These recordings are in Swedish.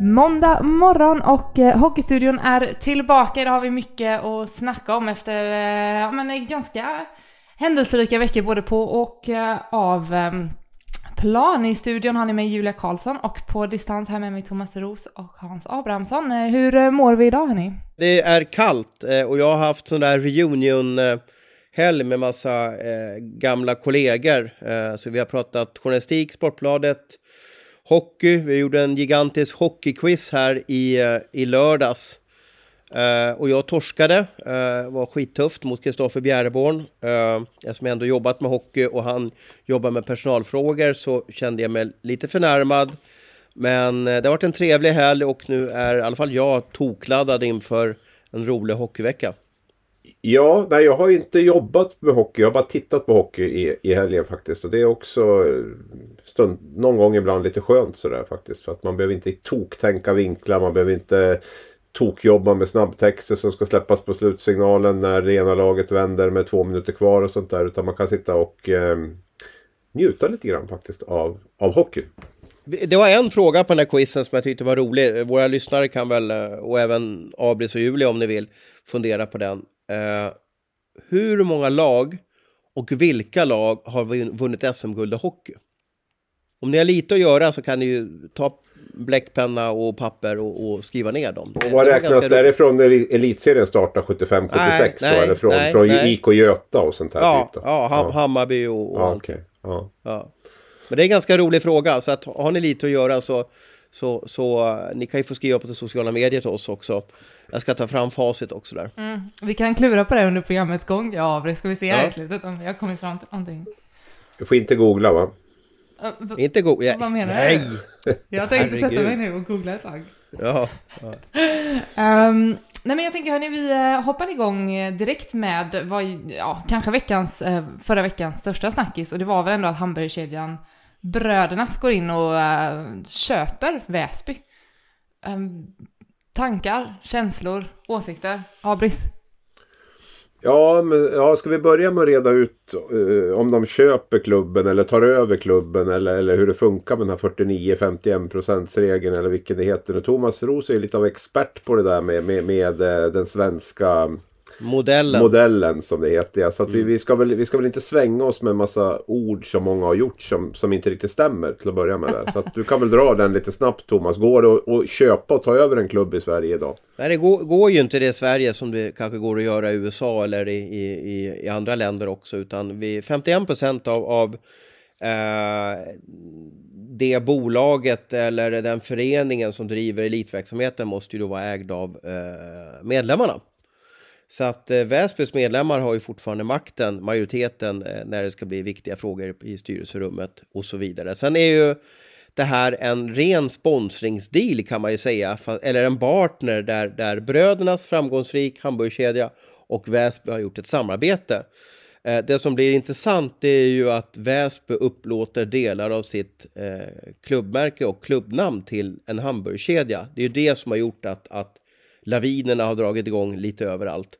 Måndag morgon och eh, Hockeystudion är tillbaka. Idag har vi mycket att snacka om efter eh, ja, men, eh, ganska händelserika veckor både på och av plan. I studion har ni med Julia Karlsson och på distans här med mig Thomas Ros och Hans Abrahamsson. Hur mår vi idag hörni? Det är kallt och jag har haft sån där reunion helg med massa gamla kollegor. Så vi har pratat journalistik, Sportbladet, hockey. Vi gjorde en gigantisk hockeyquiz här i, eh, i lördags. Eh, och jag torskade, eh, var skittufft mot Kristoffer Bjäreborn. Eh, eftersom jag ändå jobbat med hockey och han jobbar med personalfrågor så kände jag mig lite förnärmad. Men eh, det har varit en trevlig helg och nu är i alla fall jag tokladdad inför en rolig hockeyvecka. Ja, nej jag har inte jobbat med hockey. Jag har bara tittat på hockey i, i helgen faktiskt. Och det är också eh, stund, någon gång ibland lite skönt sådär faktiskt. För att man behöver inte toktänka vinklar. Man behöver inte tokjobba med snabbtexter som ska släppas på slutsignalen när det ena laget vänder med två minuter kvar och sånt där. Utan man kan sitta och eh, njuta lite grann faktiskt av, av hockey. Det var en fråga på den här quizen som jag tyckte var rolig. Våra lyssnare kan väl, eh, och även Abris och Julia om ni vill, fundera på den. Eh, hur många lag och vilka lag har vun- vunnit SM-guld i hockey? Om ni har lite att göra så kan ni ju ta bläckpenna och papper och, och skriva ner dem. Och Det- vad det räknas ganska roligt. därifrån när elitserien startar 75-76 Nej, då? nej, Eller från, nej, från nej. IK Göta och sånt här? Ja, typ ja, Ham- ja. Hammarby och, och ja, allt. ja. Ja. Men det är en ganska rolig fråga, så att har ni lite att göra så, så, så eh, ni kan ju få skriva på de sociala medier till oss också. Jag ska ta fram facit också där. Mm. Vi kan klura på det under programmets gång. Ja, det ska vi se här Ja. i slutet om har kommit fram till någonting. Du får inte googla va? Uh, Inte god... Ja, Vad menar du? nej. jag tänkte sätta mig ner och googla ett tag. Ja, Ehm, nej men jag tänker hörni, vi eh, hoppar igång eh, direkt med vad, ja, kanske veckans, förra veckans största snackis och det var väl ändå att hamburgerkedjan Bröderna går in och eh, köper Väsby. Ehm, tankar, känslor, åsikter? Abris? Ja, men ja, ska vi börja med att reda ut uh, om de köper klubben eller tar över klubben eller, eller hur det funkar med den här 49-51 procentsregeln eller vilken det heter nu. Thomas Roos är ju lite av expert på det där med, med, med eh, den svenska modellen. modellen som det heter. Ja. Så att vi, Mm. vi, ska väl, vi ska väl inte svänga oss med massa ord som många har gjort som, som inte riktigt stämmer till att börja med. Där. Så du kan väl dra den lite snabbt Thomas. Går det att- köpa och ta över en klubb i Sverige idag? Nej, det går, går ju inte det i Sverige som det kanske går att göra i USA eller i, i, i- andra länder också, utan vi, 51% av, av eh, det bolaget eller den föreningen som driver elitverksamheten måste ju då vara ägd av eh, medlemmarna. Så att eh, Väsbys medlemmar har ju fortfarande makten, majoriteten, eh, när det ska bli viktiga frågor i styrelserummet och så vidare. Sen är ju det här en ren sponsringsdeal kan man ju säga, eller en partner där, där brödernas framgångsrik hamburgerkedja och Väsby har gjort ett samarbete. Eh, Det som blir intressant det är ju att Väsby upplåter delar av sitt eh, klubbmärke och klubbnamn till en hamburgerkedja. Det är ju det som har gjort att, att lavinerna har dragit igång lite överallt.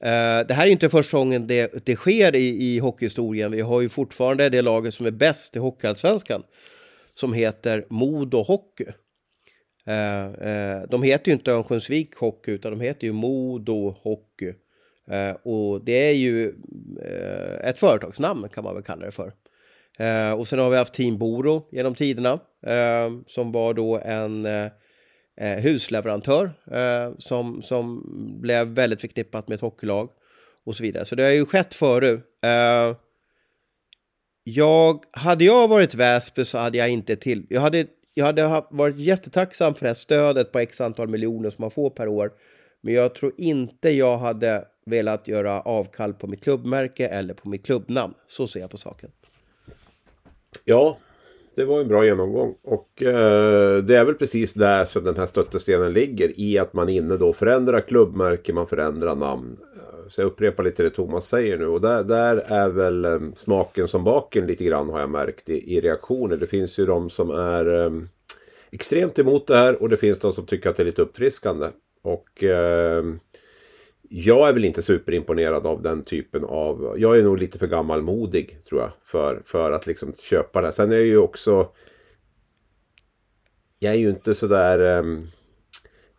Eh, det här är inte första gången det, det sker i, i hockeyhistorien. Vi har ju fortfarande det laget som är bäst i Hockeyallsvenskan som heter Modo Hockey. Eh, eh, de heter ju inte Örnsköldsvik Hockey utan de heter ju Modo Hockey. Och det är ju ett företagsnamn kan man väl kalla det för. Och sen har vi haft Team Boro genom tiderna som var då en eh, husleverantör eh, som, som blev väldigt förknippat med ett hockeylag och så vidare. Så det har ju skett förut. Eh, jag, hade jag varit Väsby så hade jag inte till... Jag hade, jag hade varit jättetacksam för det här stödet på x antal miljoner som man får per år. Men jag tror inte jag hade velat göra avkall på mitt klubbmärke eller på mitt klubbnamn. Så ser jag på saken. Ja, det var en bra genomgång. Och eh, det är väl precis där som den här stöttestenen ligger. I att man inne då förändrar klubbmärke, man förändrar namn. Så jag upprepar lite det Thomas säger nu. Och där, där är väl eh, smaken som baken lite grann har jag märkt i, i reaktioner. Det finns ju de som är eh, extremt emot det här och det finns de som tycker att det är lite uppfriskande. Och eh, jag är väl inte superimponerad av den typen av... Jag är nog lite för gammalmodig tror jag. För, för att liksom köpa det. Sen är jag ju också... Jag är ju inte sådär... Um, ehm,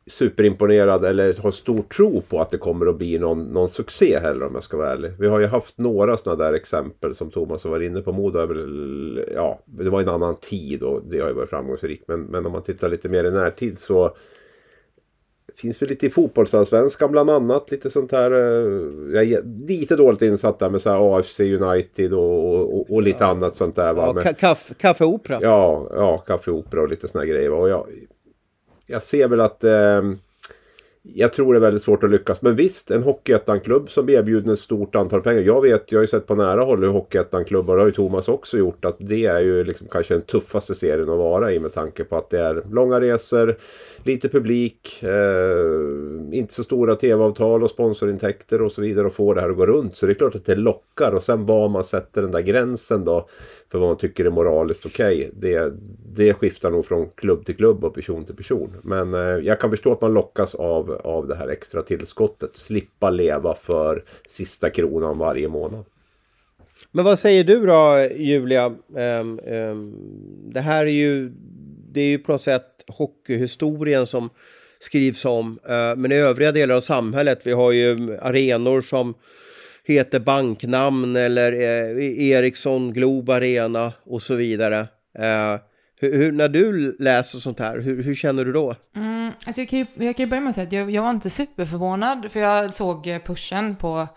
superimponerad eller har stor tro på att det kommer att bli någon, någon succé heller om jag ska vara ärlig. Vi har ju haft några sådana där exempel som Thomas var inne på. Modo är väl, ja, det var en annan tid och det har ju varit framgångsrikt. Men, men om man tittar lite mer i närtid så finns väl lite i fotbollsallsvenskan bland annat. Lite sånt här. Eh, jag är lite dåligt insatt där med så här AFC United och, och, och lite ja. annat sånt där. Va? Ja, kaff, kaffeopera. Ja, ja, kaffeopera och lite såna grejer. Och jag, jag ser väl att eh, jag tror det är väldigt svårt att lyckas. Men visst, en Hockeyettan-klubb som erbjuder ett stort antal pengar. Jag vet, jag har ju sett på nära håll hur Hockeyettan-klubbar, det har ju Thomas också gjort, att det är ju liksom kanske den tuffaste serien att vara i med tanke på att det är långa resor, lite publik, eh, inte så stora tv-avtal och sponsorintäkter och så vidare och få det här att gå runt. Så det är klart att det lockar och sen var man sätter den där gränsen då för vad man tycker är moraliskt okej. Okay, det, det skiftar nog från klubb till klubb och person till person. Men eh, jag kan förstå att man lockas av, av det här extra tillskottet. Slippa leva för sista kronan varje månad. Men vad säger du då Julia? Um, um, det här är ju, det är ju på något sätt hockeyhistorien som skrivs om. Uh, men i övriga delar av samhället, vi har ju arenor som heter banknamn eller eh, Ericsson Globe Arena och så vidare. Eh, hur, hur, när du läser sånt här, hur, hur känner du då? Mm, alltså jag, kan ju, jag kan ju börja med att säga att jag, jag var inte superförvånad för jag såg pushen på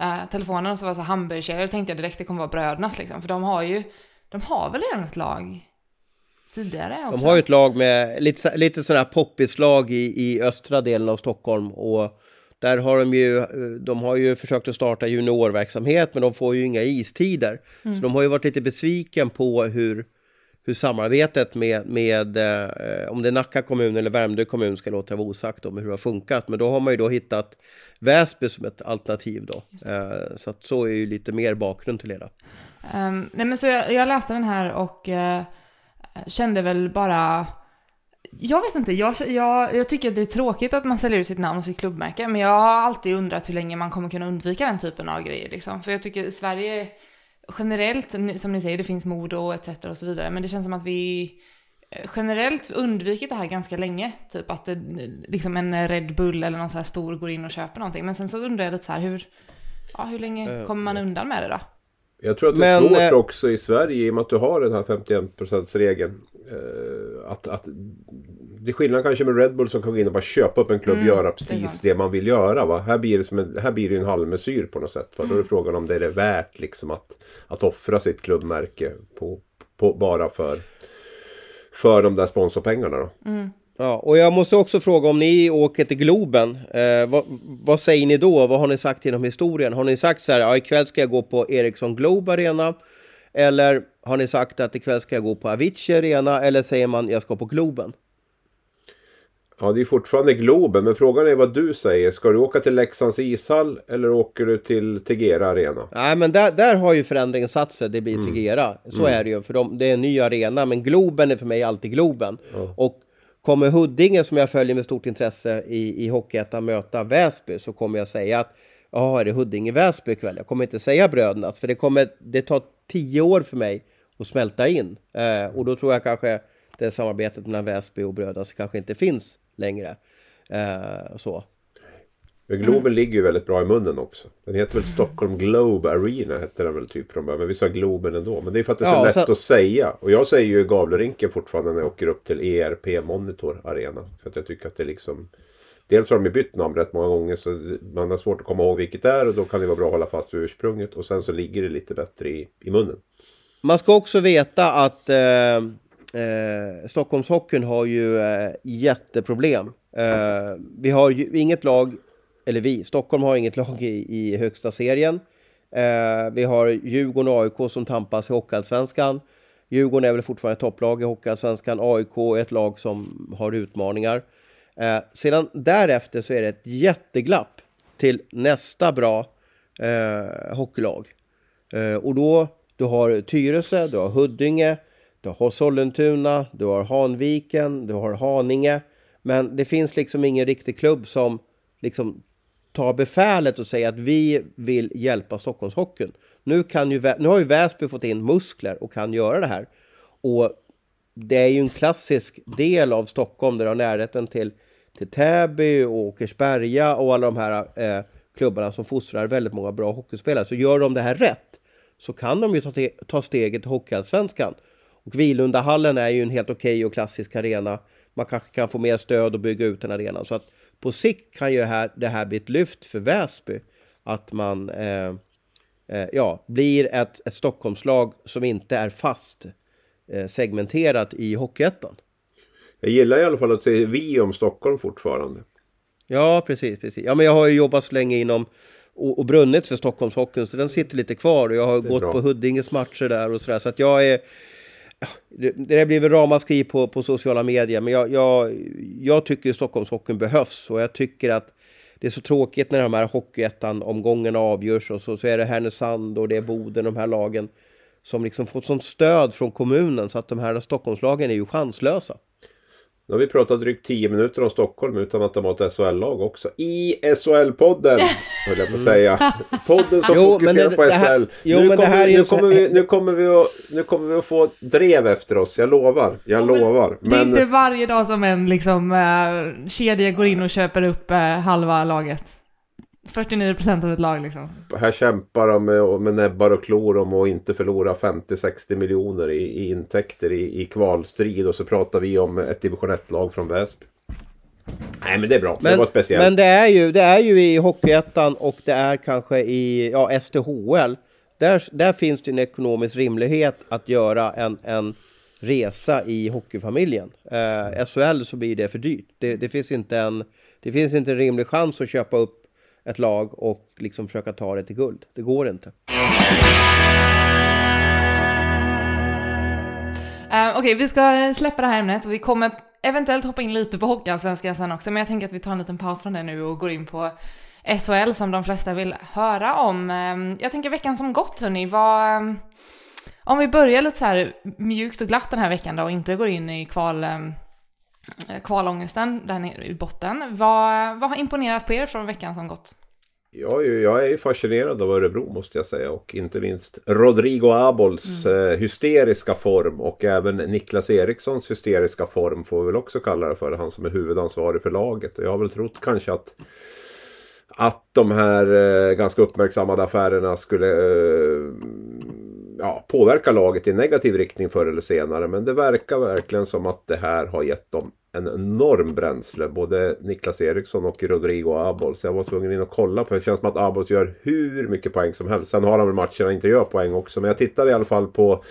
eh, telefonen och så var det så hamburgerkedjor. Då tänkte jag direkt det kommer vara brödernas liksom, för de har ju, de har väl redan ett lag? De har ju ett lag med lite, lite sådana här poppislag i, i östra delen av Stockholm och där har de ju, de har ju försökt att starta juniorverksamhet men de får ju inga istider. Mm. Så de har ju varit lite besviken på hur, hur samarbetet med, med eh, om det är Nacka kommun eller Värmdö kommun ska låta vara osagt om hur det har funkat. Men då har man ju då hittat Väsby som ett alternativ då. Eh, så att så är ju lite mer bakgrund till det. Um, nej men så jag, jag läste den här och uh, kände väl bara jag vet inte, jag, jag, jag tycker att det är tråkigt att man säljer ut sitt namn och sitt klubbmärke, men jag har alltid undrat hur länge man kommer kunna undvika den typen av grejer liksom. För jag tycker Sverige generellt, som ni säger, det finns mod och etc och så vidare, men det känns som att vi eh, generellt undvikit det här ganska länge. Typ att det, liksom en Red Bull eller någon så här stor går in och köper någonting. Men sen så undrar jag lite så här, hur, ja, hur länge eh, kommer man undan med det då? Jag tror att det är Men, svårt eh, också i Sverige i och med att du har den här 51% regeln. Eh, att, att, det är skillnad kanske med Red Bull som kan gå in och bara köpa upp en klubb och mm, göra precis det, det, man vill göra. Va? Här, blir det som en, här blir det en halvmesyr på något sätt. Va? Då är det mm. frågan om det är värt liksom, att, att offra sitt klubbmärke på, på, bara för, för de där sponsorpengarna. Då. Mm. Ja, och jag måste också fråga om ni åker till Globen, eh, vad, vad, säger ni då? Vad har ni sagt genom historien? Har ni sagt så här, ja ikväll ska jag gå på Ericsson Globe Arena? Eller har ni sagt att ikväll ska jag gå på Avicii Arena? Eller säger man jag ska på Globen? Ja, det är fortfarande Globen, men frågan är vad du säger. Ska du åka till Leksands ishall eller åker du till Tegera Arena? Nej, men där, där har ju förändringen satt sig. Det blir mm. Tegera. Så mm. är det ju, för de, det är en ny arena. Men Globen är för mig alltid Globen. Mm. Och Kommer Huddinge, som jag följer med stort intresse i, i Hockeyettan, möta Väsby så kommer jag säga att ja, är det Huddinge-Väsby ikväll? Jag kommer inte säga Brödernas, för det, kommer, det tar tio år för mig att smälta in. Eh, och då tror jag kanske det samarbetet mellan Väsby och Brödernas kanske inte finns längre. Eh, så. Men Globen ligger ju väldigt bra i munnen också. Den heter väl Stockholm Globe Arena hette den väl typ från början. Men vi sa Globen ändå. Men det är för att det är så Ja, lätt så- att säga. Och jag säger ju Gavlerinken fortfarande när jag åker upp till ERP Monitor Arena. För att jag tycker att det liksom... Dels har de ju bytt namn rätt många gånger så man har svårt att komma ihåg vilket det är och då kan det vara bra att hålla fast vid ursprunget. Och sen så ligger det lite bättre i, i munnen. Man ska också veta att eh, eh, Stockholmshockeyn har ju eh, jätteproblem. Eh, vi har ju inget lag, eller vi, Stockholm har inget lag i, i högsta serien. Eh, vi har Djurgården och AIK som tampas i Hockeyallsvenskan. Djurgården är väl fortfarande topplag i Hockeyallsvenskan. AIK är ett lag som har utmaningar. Eh, sedan därefter så är det ett jätteglapp till nästa bra eh, hockeylag. Eh, och då, du har Tyresö, du har Huddinge, du har Sollentuna, du har Hanviken, du har Haninge. Men det finns liksom ingen riktig klubb som liksom tar befälet och säger att vi vill hjälpa Stockholmshockeyn. Nu, kan ju, nu har ju Väsby fått in muskler och kan göra det här. Och det är ju en klassisk del av Stockholm där du har närheten till, till Täby och Åkersberga och alla de här eh, klubbarna som fostrar väldigt många bra hockeyspelare. Så gör de det här rätt så kan de ju ta, te- ta steget till Hockeyallsvenskan. Och Vilundahallen är ju en helt okej och klassisk arena. Man kanske kan få mer stöd och bygga ut den arenan. Så att på sikt kan ju här, det här bli ett lyft för Väsby. Att man eh, eh, ja, blir ett, ett Stockholmslag som inte är fast eh, segmenterat i Hockeyettan. Jag gillar i alla fall att säga vi om Stockholm fortfarande. Ja, precis, precis. Ja, men jag har ju jobbat så länge inom och, och brunnit för Stockholmshockeyn så den sitter lite kvar och jag har gått bra. på Huddinges matcher där och sådär så att jag är det, det blir väl ramaskri på, på sociala medier men jag, jag, jag tycker Stockholmshockeyn behövs och jag tycker att det är så tråkigt när de här Hockeyettan-omgångarna avgörs och så, så är det Härnösand och det är Boden, de här lagen som liksom fått sånt stöd från kommunen så att de här Stockholmslagen är ju chanslösa. Nu har vi pratat drygt 10 minuter om Stockholm utan att de har ett SHL-lag också. I SHL-podden! Höll jag på att säga. Podden som Jo, men fokuserar det- på här- SHL. jo, nu, men kommer, vi- ju nu, så- kommer vi, nu, kommer vi att, nu kommer vi att få drev efter oss. Jag lovar. Jag Ja, men lovar. Det är inte varje dag som en liksom, eh, kedja går in och köper upp eh, halva laget. 49% av ett lag liksom. här kämpar de med, med näbbar och klor om att inte förlora 50-60 miljoner i, i intäkter i, i kvalstrid. Och så pratar vi om ett division 1-lag från Väsby. Nej men det är bra. det var speciellt. Men det är, ju, det är ju i Hockeyettan och det är kanske i ja, STHL. Där, där finns det en ekonomisk rimlighet att göra en, en resa i hockeyfamiljen. Eh, SHL så blir det för dyrt. Det, det, finns inte en, det finns inte en rimlig chans att köpa upp ett lag och liksom försöka ta det till guld. Det går inte. Uh, Okej, vi ska släppa det här ämnet och vi kommer eventuellt hoppa in lite på Hockeyallsvenskan sen också, men jag tänker att vi tar en liten paus från det nu och går in på SHL som de flesta vill höra om. Ehm, jag tänker veckan som gått hörni, vad... Ehm, om vi börjar lite så här mjukt och glatt den här veckan då och inte går in i kval, ehm, kvalångesten där nere i botten. Vad, vad har imponerat på er från veckan som gått? Jag är, ju- jag är fascinerad av Örebro måste jag säga och inte minst Rodrigo Abols eh, hysteriska form och även Niklas Erikssons hysteriska form får vi väl också kalla det för. Han som är huvudansvarig för laget och jag har väl trott kanske att att de här eh, ganska uppmärksammade affärerna skulle eh, ja, påverka laget i negativ riktning förr eller senare. Men det verkar verkligen som att det här har gett dem en enorm bränsle. Både Niklas Eriksson och Rodrigo Abols. Så jag var tvungen in och kolla på det. Det känns som att Abols gör hur mycket poäng som helst. Sen har han väl matcherna inte gör poäng också. Men jag tittade i alla fall på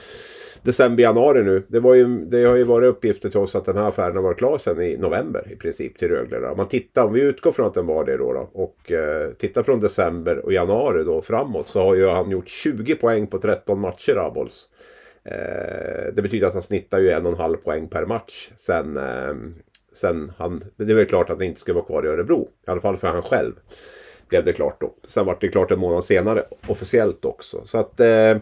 december, januari nu. Det, var ju, det har ju varit uppgifter till oss att den här affären har varit klar sedan i november i princip till Rögle. Då. Om man tittar, om vi utgår från att den var det då, då och eh, tittar från december och januari då framåt så har ju han gjort 20 poäng på 13 matcher Abols. Eh, det betyder att han snittar ju en och en halv poäng per match sen, eh, sen han, det är väl klart att han inte ska vara kvar i Örebro. I alla fall för han själv. Blev det klart då. Sen var det klart en månad senare officiellt också. Så att eh,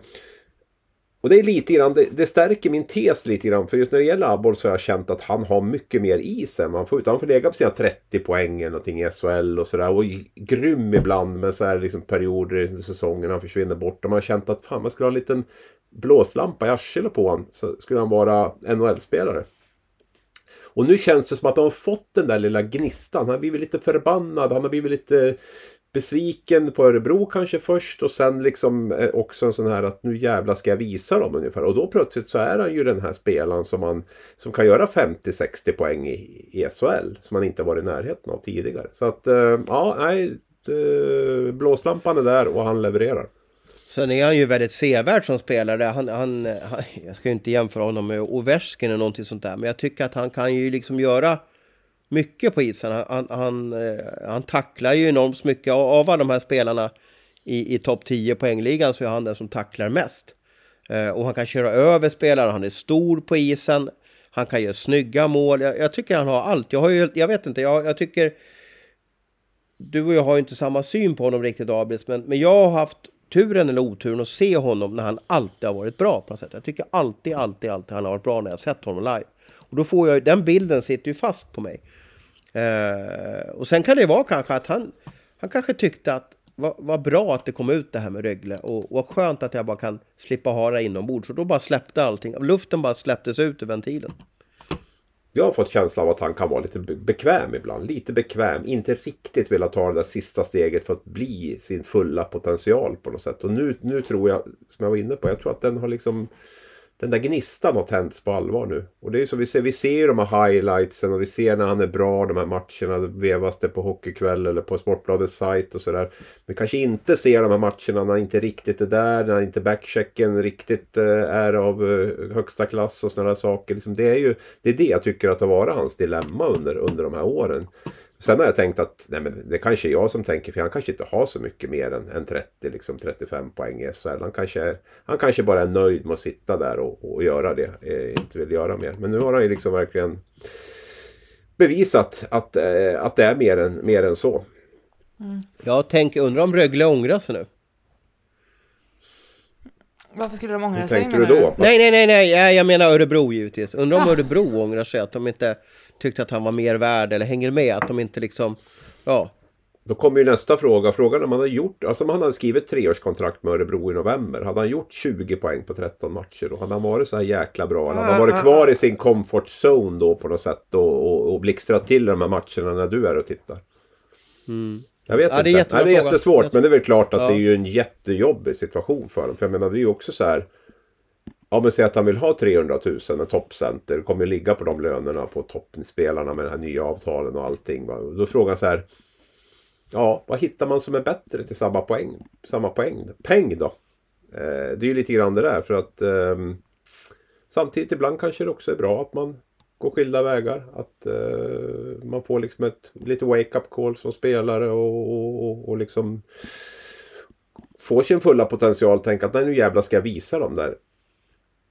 och det är lite grann, det, det stärker min tes lite grann. För just när det gäller Abborr så har jag känt att han har mycket mer i sig. Man får, ut. han får lägga på sina 30 poäng eller någonting i SHL och sådär. Och grym ibland men så är det liksom perioder i säsongen. Han försvinner bort. Och man har känt att fan man skulle ha en liten blåslampa i arslet på honom. Så skulle han vara NHL-spelare. Och nu känns det som att han har fått den där lilla gnistan. Han har blivit lite förbannad, han har blivit lite besviken på Örebro kanske först och sen liksom eh, också en sån här att nu jävla ska jag visa dem ungefär. Och då plötsligt så är han ju den här spelaren som, man, som kan göra 50-60 poäng i, i SHL. Som man inte varit i närheten av tidigare. Så att eh, ja, nej. Blåslampan är där och han levererar. Sen är han ju väldigt sevärd som spelare. Han, han, han, jag ska ju inte jämföra honom med Ovechkin eller någonting sånt där. Men jag tycker att han kan ju liksom göra mycket på isen. Han, han, han, eh, han tacklar ju enormt mycket. Av, alla de här spelarna i, i topp 10 poängligan så är han den som tacklar mest. Eh, och han kan köra över spelare, han är stor på isen. Han kan göra snygga mål. Jag, jag tycker han har allt. Jag, har ju, jag vet inte, jag, jag tycker... Du och jag har ju inte samma syn på honom riktigt Abis, men, men jag har haft turen eller oturen att se honom när han alltid har varit bra på något sätt. Jag tycker alltid, alltid, alltid han har varit bra när jag sett honom live. Och då får jag den bilden sitter ju fast på mig. Eh, och sen kan det vara kanske att han, han kanske tyckte att vad, vad bra att det kom ut det här med Rögle och vad skönt att jag bara kan slippa ha det inombords. Så då bara släppte allting, luften bara släpptes ut ur ventilen. Jag har fått känslan av att han kan vara lite bekväm ibland. Lite bekväm. Inte riktigt vilja ta det där sista steget för att bli sin fulla potential på något sätt. Och nu, nu tror jag, som jag var inne på, jag tror att den har liksom den där gnistan har tänts på allvar nu. Och det är ju vi ser, vi ser de här highlightsen och vi ser när han är bra de här matcherna. Vevas det på Hockeykväll eller på Sportbladets sajt och sådär. Men kanske inte ser de här matcherna när han inte riktigt är där, när inte backchecken riktigt eh, är av eh, högsta klass och sådana saker. Liksom, det är ju det, är det jag tycker att har varit hans dilemma under, under de här åren. Sen har jag tänkt att nej men det kanske är jag som tänker, för han kanske inte har så mycket mer än, än 30, liksom 35 poäng i SHL. Han kanske, han kanske bara är nöjd med att sitta där och, och göra det, eh, inte vill göra mer. Men nu har han ju liksom verkligen bevisat att, eh, att det är mer än, mer än så. Mm. Jag tänker, undrar om Rögle ångrar sig nu? Varför skulle de ångra Hur sig? tänkte du då? Nej, nej, nej, nej, jag menar Örebro givetvis. Undrar om ah. Örebro ångrar sig, att de inte tyckte att han var mer värd eller hänger med. Att de inte liksom, ja. Då kommer ju nästa fråga. Frågan om han har gjort, alltså om han hade skrivit treårskontrakt med Örebro i november. Hade han gjort 20 poäng på 13 matcher då? Hade han varit så här jäkla bra? Eller hade han varit kvar i sin comfort zone då på något sätt och, och, och blixtrat till de här matcherna när du är och tittar? Mm. Jag vet ja, inte. Det är, Nej, det är jättesvårt. Men det är väl klart att ja. det är ju en jättejobbig situation för dem. För jag menar, det är ju också så här. Ja men säg att han vill ha 300 000, en toppcenter. Kommer ju ligga på de lönerna på toppspelarna med de här nya avtalen och allting. Va? Då är frågan så här. Ja, vad hittar man som är bättre till samma poäng? Samma poäng? Peng då? Eh, det är ju lite grann det där för att eh, Samtidigt ibland kanske det också är bra att man går skilda vägar. Att eh, man får liksom ett lite wake-up call som spelare och, och, och liksom får sin fulla potential. Tänka att nej, nu jävlar ska jag visa dem där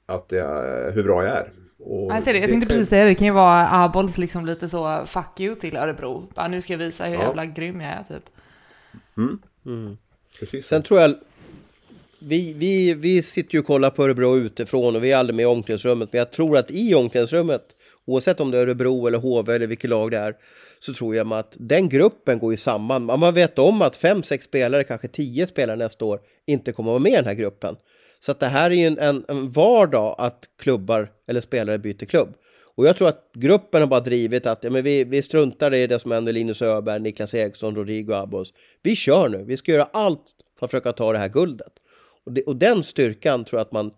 att jag, hur bra jag är. Och jag, det, jag tänkte precis säga det, det kan ju vara Abols liksom lite så fuck you till Örebro. Bara, nu ska jag visa hur ja. jävla grym jag är typ. Mm. Mm. Sen tror jag vi, vi, vi sitter ju och kollar på Örebro utifrån och vi är aldrig med i omklädningsrummet. Men jag tror att i omklädningsrummet, oavsett om det är Örebro eller HV eller vilket lag det är, så tror jag att den gruppen går ju samman. Man vet om att fem, sex spelare, kanske tio spelare nästa år inte kommer att vara med i den här gruppen. Så att det här är ju en, en, en vardag att klubbar eller spelare byter klubb. Och jag tror att gruppen har bara drivit att ja, men vi, vi struntar i det som händer Linus Öberg, Niklas Eriksson, Rodrigo Abos. Vi kör nu, vi ska göra allt för att försöka ta det här guldet. Och, det, och den styrkan tror jag att man,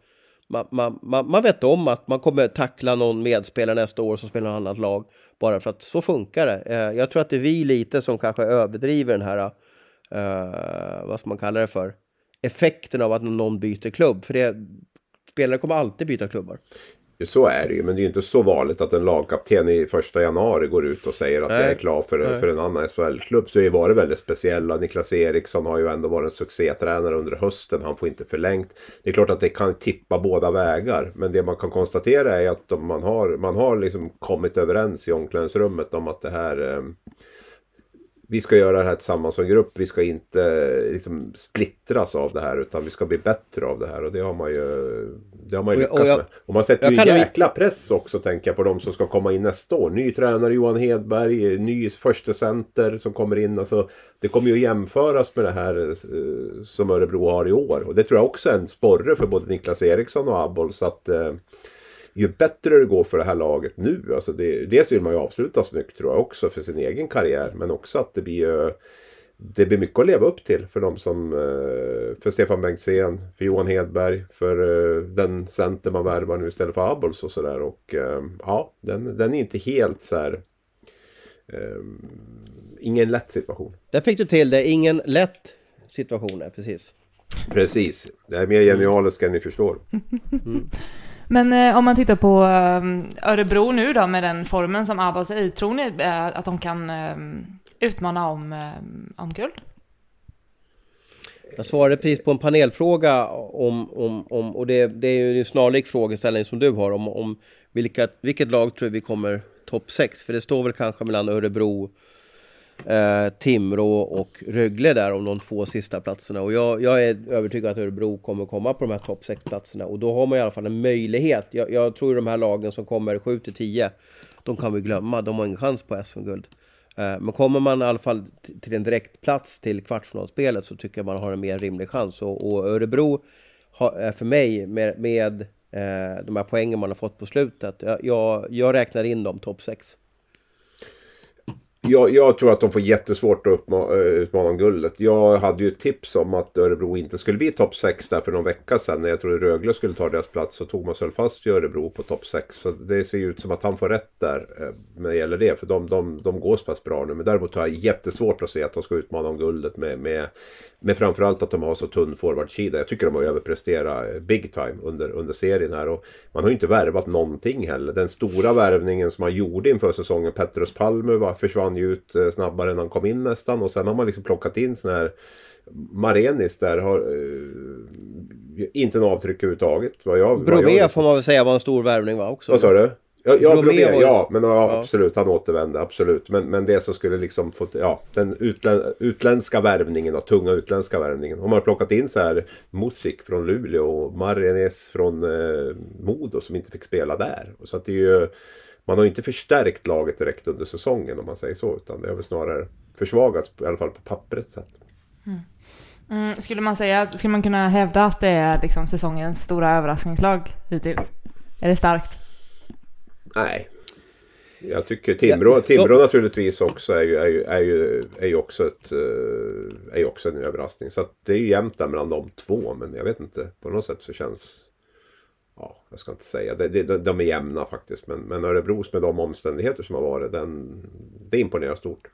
man, man, man, man vet om att man kommer tackla någon medspelare nästa år som spelar något annat lag. Bara för att så funkar det. Eh, jag tror att det är vi lite som kanske överdriver den här, uh, vad ska man kalla det för, effekten av att någon byter klubb. För det, spelare kommer alltid byta klubbar. Så är det ju, men det är ju inte så vanligt att en lagkapten i första januari går ut och säger att Nej. jag är klar för, för en annan SHL-klubb. Så det var det väldigt speciella. Niklas Eriksson har ju ändå varit en succétränare under hösten. Han får inte förlängt. Det är klart att det kan tippa båda vägar. Men det man kan konstatera är att man har, man har liksom kommit överens i omklädningsrummet om att det här eh, vi ska göra det här tillsammans som grupp. Vi ska inte liksom splittras av det här utan vi ska bli bättre av det här. Och det har man ju, det har man ju lyckats och jag, med. Och man sätter ju en jäkla press också tänker jag på de som ska komma in nästa år. Ny tränare Johan Hedberg, ny första center som kommer in. Alltså, det kommer ju att jämföras med det här eh, som Örebro har i år. Och det tror jag också är en sporre för både Niklas Eriksson och Aboll. Så att, eh, ju bättre det går för det här laget nu. Alltså det, dels vill man ju avsluta snyggt tror jag också för sin egen karriär. Men också att det blir det blir mycket att leva upp till för de som för Stefan Bengtzén, för Johan Hedberg, för den center man värvar nu istället för Abols och sådär. Och ja, den, den är inte helt så här ingen lätt situation. Där fick du till det, ingen lätt situation, precis. Precis, det är mer genialiskt än ni förstår. Mm. Men eh, om man tittar på eh, Örebro nu då med den formen som Abbas är i, tror ni eh, att de kan eh, utmana om, eh, om guld? Jag svarade precis på en panelfråga om, om, om och det, det är ju en snarlik frågeställning som du har om, om vilka, vilket lag tror vi kommer topp 6? För det står väl kanske mellan Örebro, eh, Timrå och Rögle där om de två sista platserna. Och jag, jag är övertygad att Örebro kommer komma på de här topp 6 platserna. Och då har man i alla fall en möjlighet. Jag, jag tror de här lagen som kommer 7-10, de kan vi glömma. De har ingen chans på SM-guld. Eh, men kommer man i alla fall till en direkt plats till kvartsfinalspelet så tycker jag man har en mer rimlig chans. Och, och Örebro har, för mig med, med eh, de här poängen man har fått på slutet. Jag, jag, jag räknar in dem topp 6. Jag, jag, tror att de får jättesvårt att uppma, eh, utmana om guldet. Jag hade ju ett tips om att Örebro inte skulle bli topp 6 där för någon vecka sedan. När jag trodde Rögle skulle ta deras plats så tog man sig fast i Örebro på topp 6. Så det ser ju ut som att han får rätt där eh, när det gäller det. För de, de, de går så pass bra nu. Men däremot har jag jättesvårt att se att de ska utmana om guldet med, med, med framförallt att de har så tunn forwardsida. Jag tycker de har överpresterat eh, big time under, under serien här. Och man har ju inte värvat någonting heller. Den stora värvningen som man gjorde inför säsongen, Petrus Palme, var, försvann ju ut eh, snabbare än han kom in nästan. Och sen har man liksom plockat in sån här Marenis där har uh, inte något avtryck överhuvudtaget. Vad jag, Bromé vad jag får man väl säga var en stor värvning va? Också. Vad sa du? Ja, ja, Bromé, ja men ja, absolut. Han återvände, absolut. Men, men det som skulle liksom få, ja, den utlän, utländska värvningen, då, tunga utländska värvningen. Om man plockat in så här Musik från Luleå och Marienes från eh, Modo som inte fick spela där. Så att det är ju, man har ju inte förstärkt laget direkt under säsongen om man säger så. Utan det har väl snarare försvagats, i alla fall på pappret sett. Mm. Mm, skulle man säga, skulle man kunna hävda att det är liksom säsongens stora överraskningslag hittills? Är det starkt? Nej. Jag tycker Timrå, Timrå naturligtvis också är ju, är ju, är ju, är ju också, ett, eh, är ju också en överraskning. Så det är ju jämnt där mellan de två. Men jag vet inte, på något sätt så känns... Ja, jag ska inte säga. Det, det, de är jämna faktiskt. Men, men Örebros med de omständigheter som har varit, den, det imponerar stort.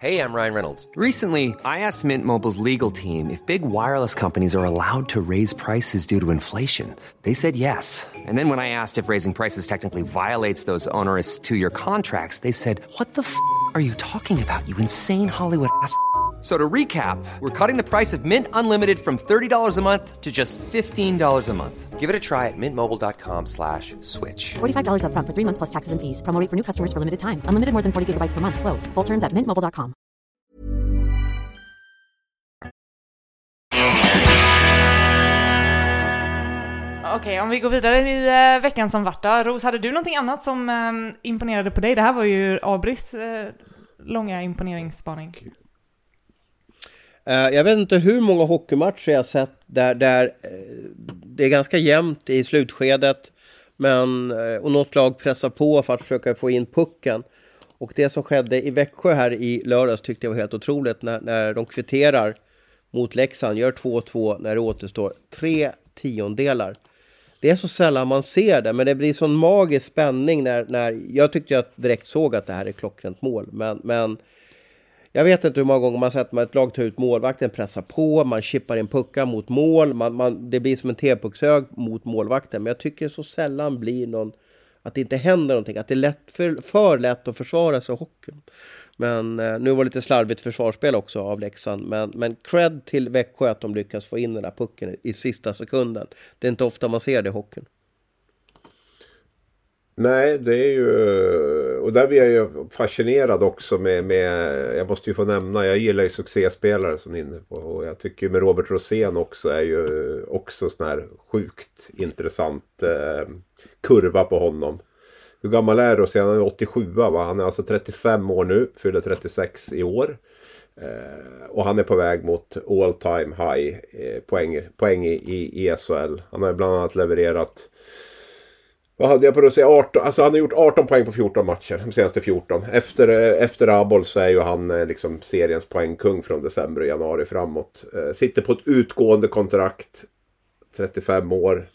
Hej, jag Ryan Reynolds. Recently, I asked Mint Mobiles legal team if big wireless companies are allowed to raise prices due to inflation. They said yes. And then when I asked if raising prices technically violates those onerous two-year contracts, they said, what the f*** are you talking about, you insane Hollywood ass?" So to recap, we're cutting the price of Mint Unlimited from $30 a month to just $15 a month. Give it a try at mintmobile.com slash switch. $45 up front for three months plus taxes and fees. Promo for new customers for limited time. Unlimited more than 40 gigabytes per month. Slows. Full terms at mintmobile.com. Okej, okay, om vi går vidare i uh, veckan som vart då. Ros, hade du någonting annat som um, imponerade på dig? Det här var ju Abris uh, långa imponeringsspaning. Eh, jag vet inte hur många hockeymatcher jag sett där, där eh, det är ganska jämnt i slutskedet. Men, eh, och något lag pressar på för att försöka få in pucken. Och det som skedde i Växjö här i lördags tyckte jag var helt otroligt när, när de kvitterar mot Leksand, gör 2-2 när det återstår tre tiondelar. Det är så sällan man ser det, men det blir sån magisk spänning när, när jag tyckte jag direkt såg att det här är klockrent mål. Men, men jag vet inte hur många gånger man sett ett lag tar ut målvakten, pressar på, man chippar in puckar mot mål. Man, man, det blir som en T-puckshög mot målvakten. Men jag tycker det så sällan blir någon... Att det inte händer någonting. Att det är lätt, för, för lätt att försvara sig i hockeyn. Men eh, nu var det lite slarvigt försvarsspel också av Leksand. Men, men cred till Växjö att de lyckas få in den där pucken i, i sista sekunden. Det är inte ofta man ser det i hockeyn. Nej, det är ju... Och där blir jag ju fascinerad också med, med... Jag måste ju få nämna, jag gillar ju succéspelare som ni är inne på. Och jag tycker ju med Robert Rosén också är ju också sån här sjukt intressant eh, kurva på honom. Hur gammal är Rosén? Han är 87 va? Han är alltså 35 år nu, fyller 36 i år. Eh, och han är på väg mot all time high eh, poäng, poäng i, i, i SHL. Han har bland annat levererat vad hade jag på att säga? 18, alltså han har gjort 18 poäng på 14 matcher. De senaste 14. Efter, eh, efter Abol så är ju han eh, liksom seriens poängkung från december och januari framåt. Eh, sitter på ett utgående kontrakt. 35 år.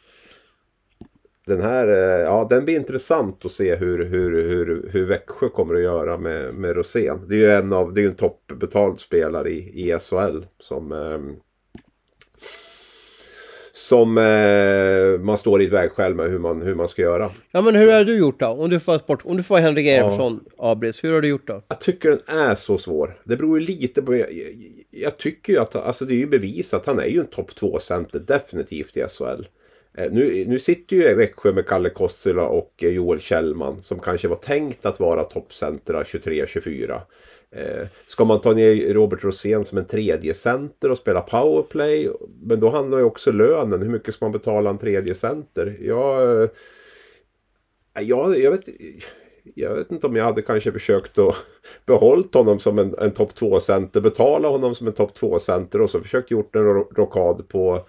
Den här, eh, ja den blir intressant att se hur, hur, hur, hur Växjö kommer att göra med, med Rosén. Det är ju en av, det är en toppbetald spelare i, i SHL som eh, som eh, man står i ett vägskäl med hur man, hur man ska göra. Ja men hur har du gjort då? Om du får, sport, om du får Henrik Evertsson ja. Abris, hur har du gjort då? Jag tycker den är så svår. Det beror ju lite på... Jag, jag, jag tycker ju att, alltså det är ju bevisat, han är ju en topp 2-center definitivt i SHL. Eh, nu, nu sitter ju Växjö med Kalle Kossila och eh, Joel Kjellman som kanske var tänkt att vara toppcentra 23-24. Eh, ska man ta ner Robert Rosén som en tredje center och spela powerplay? Men då handlar ju också lönen. Hur mycket ska man betala en tredje center? Jag, eh, jag, jag, vet, jag vet inte om jag hade kanske försökt att behålla honom som en, en topp 2-center. Betala honom som en topp 2-center och så försökt gjort en rockad på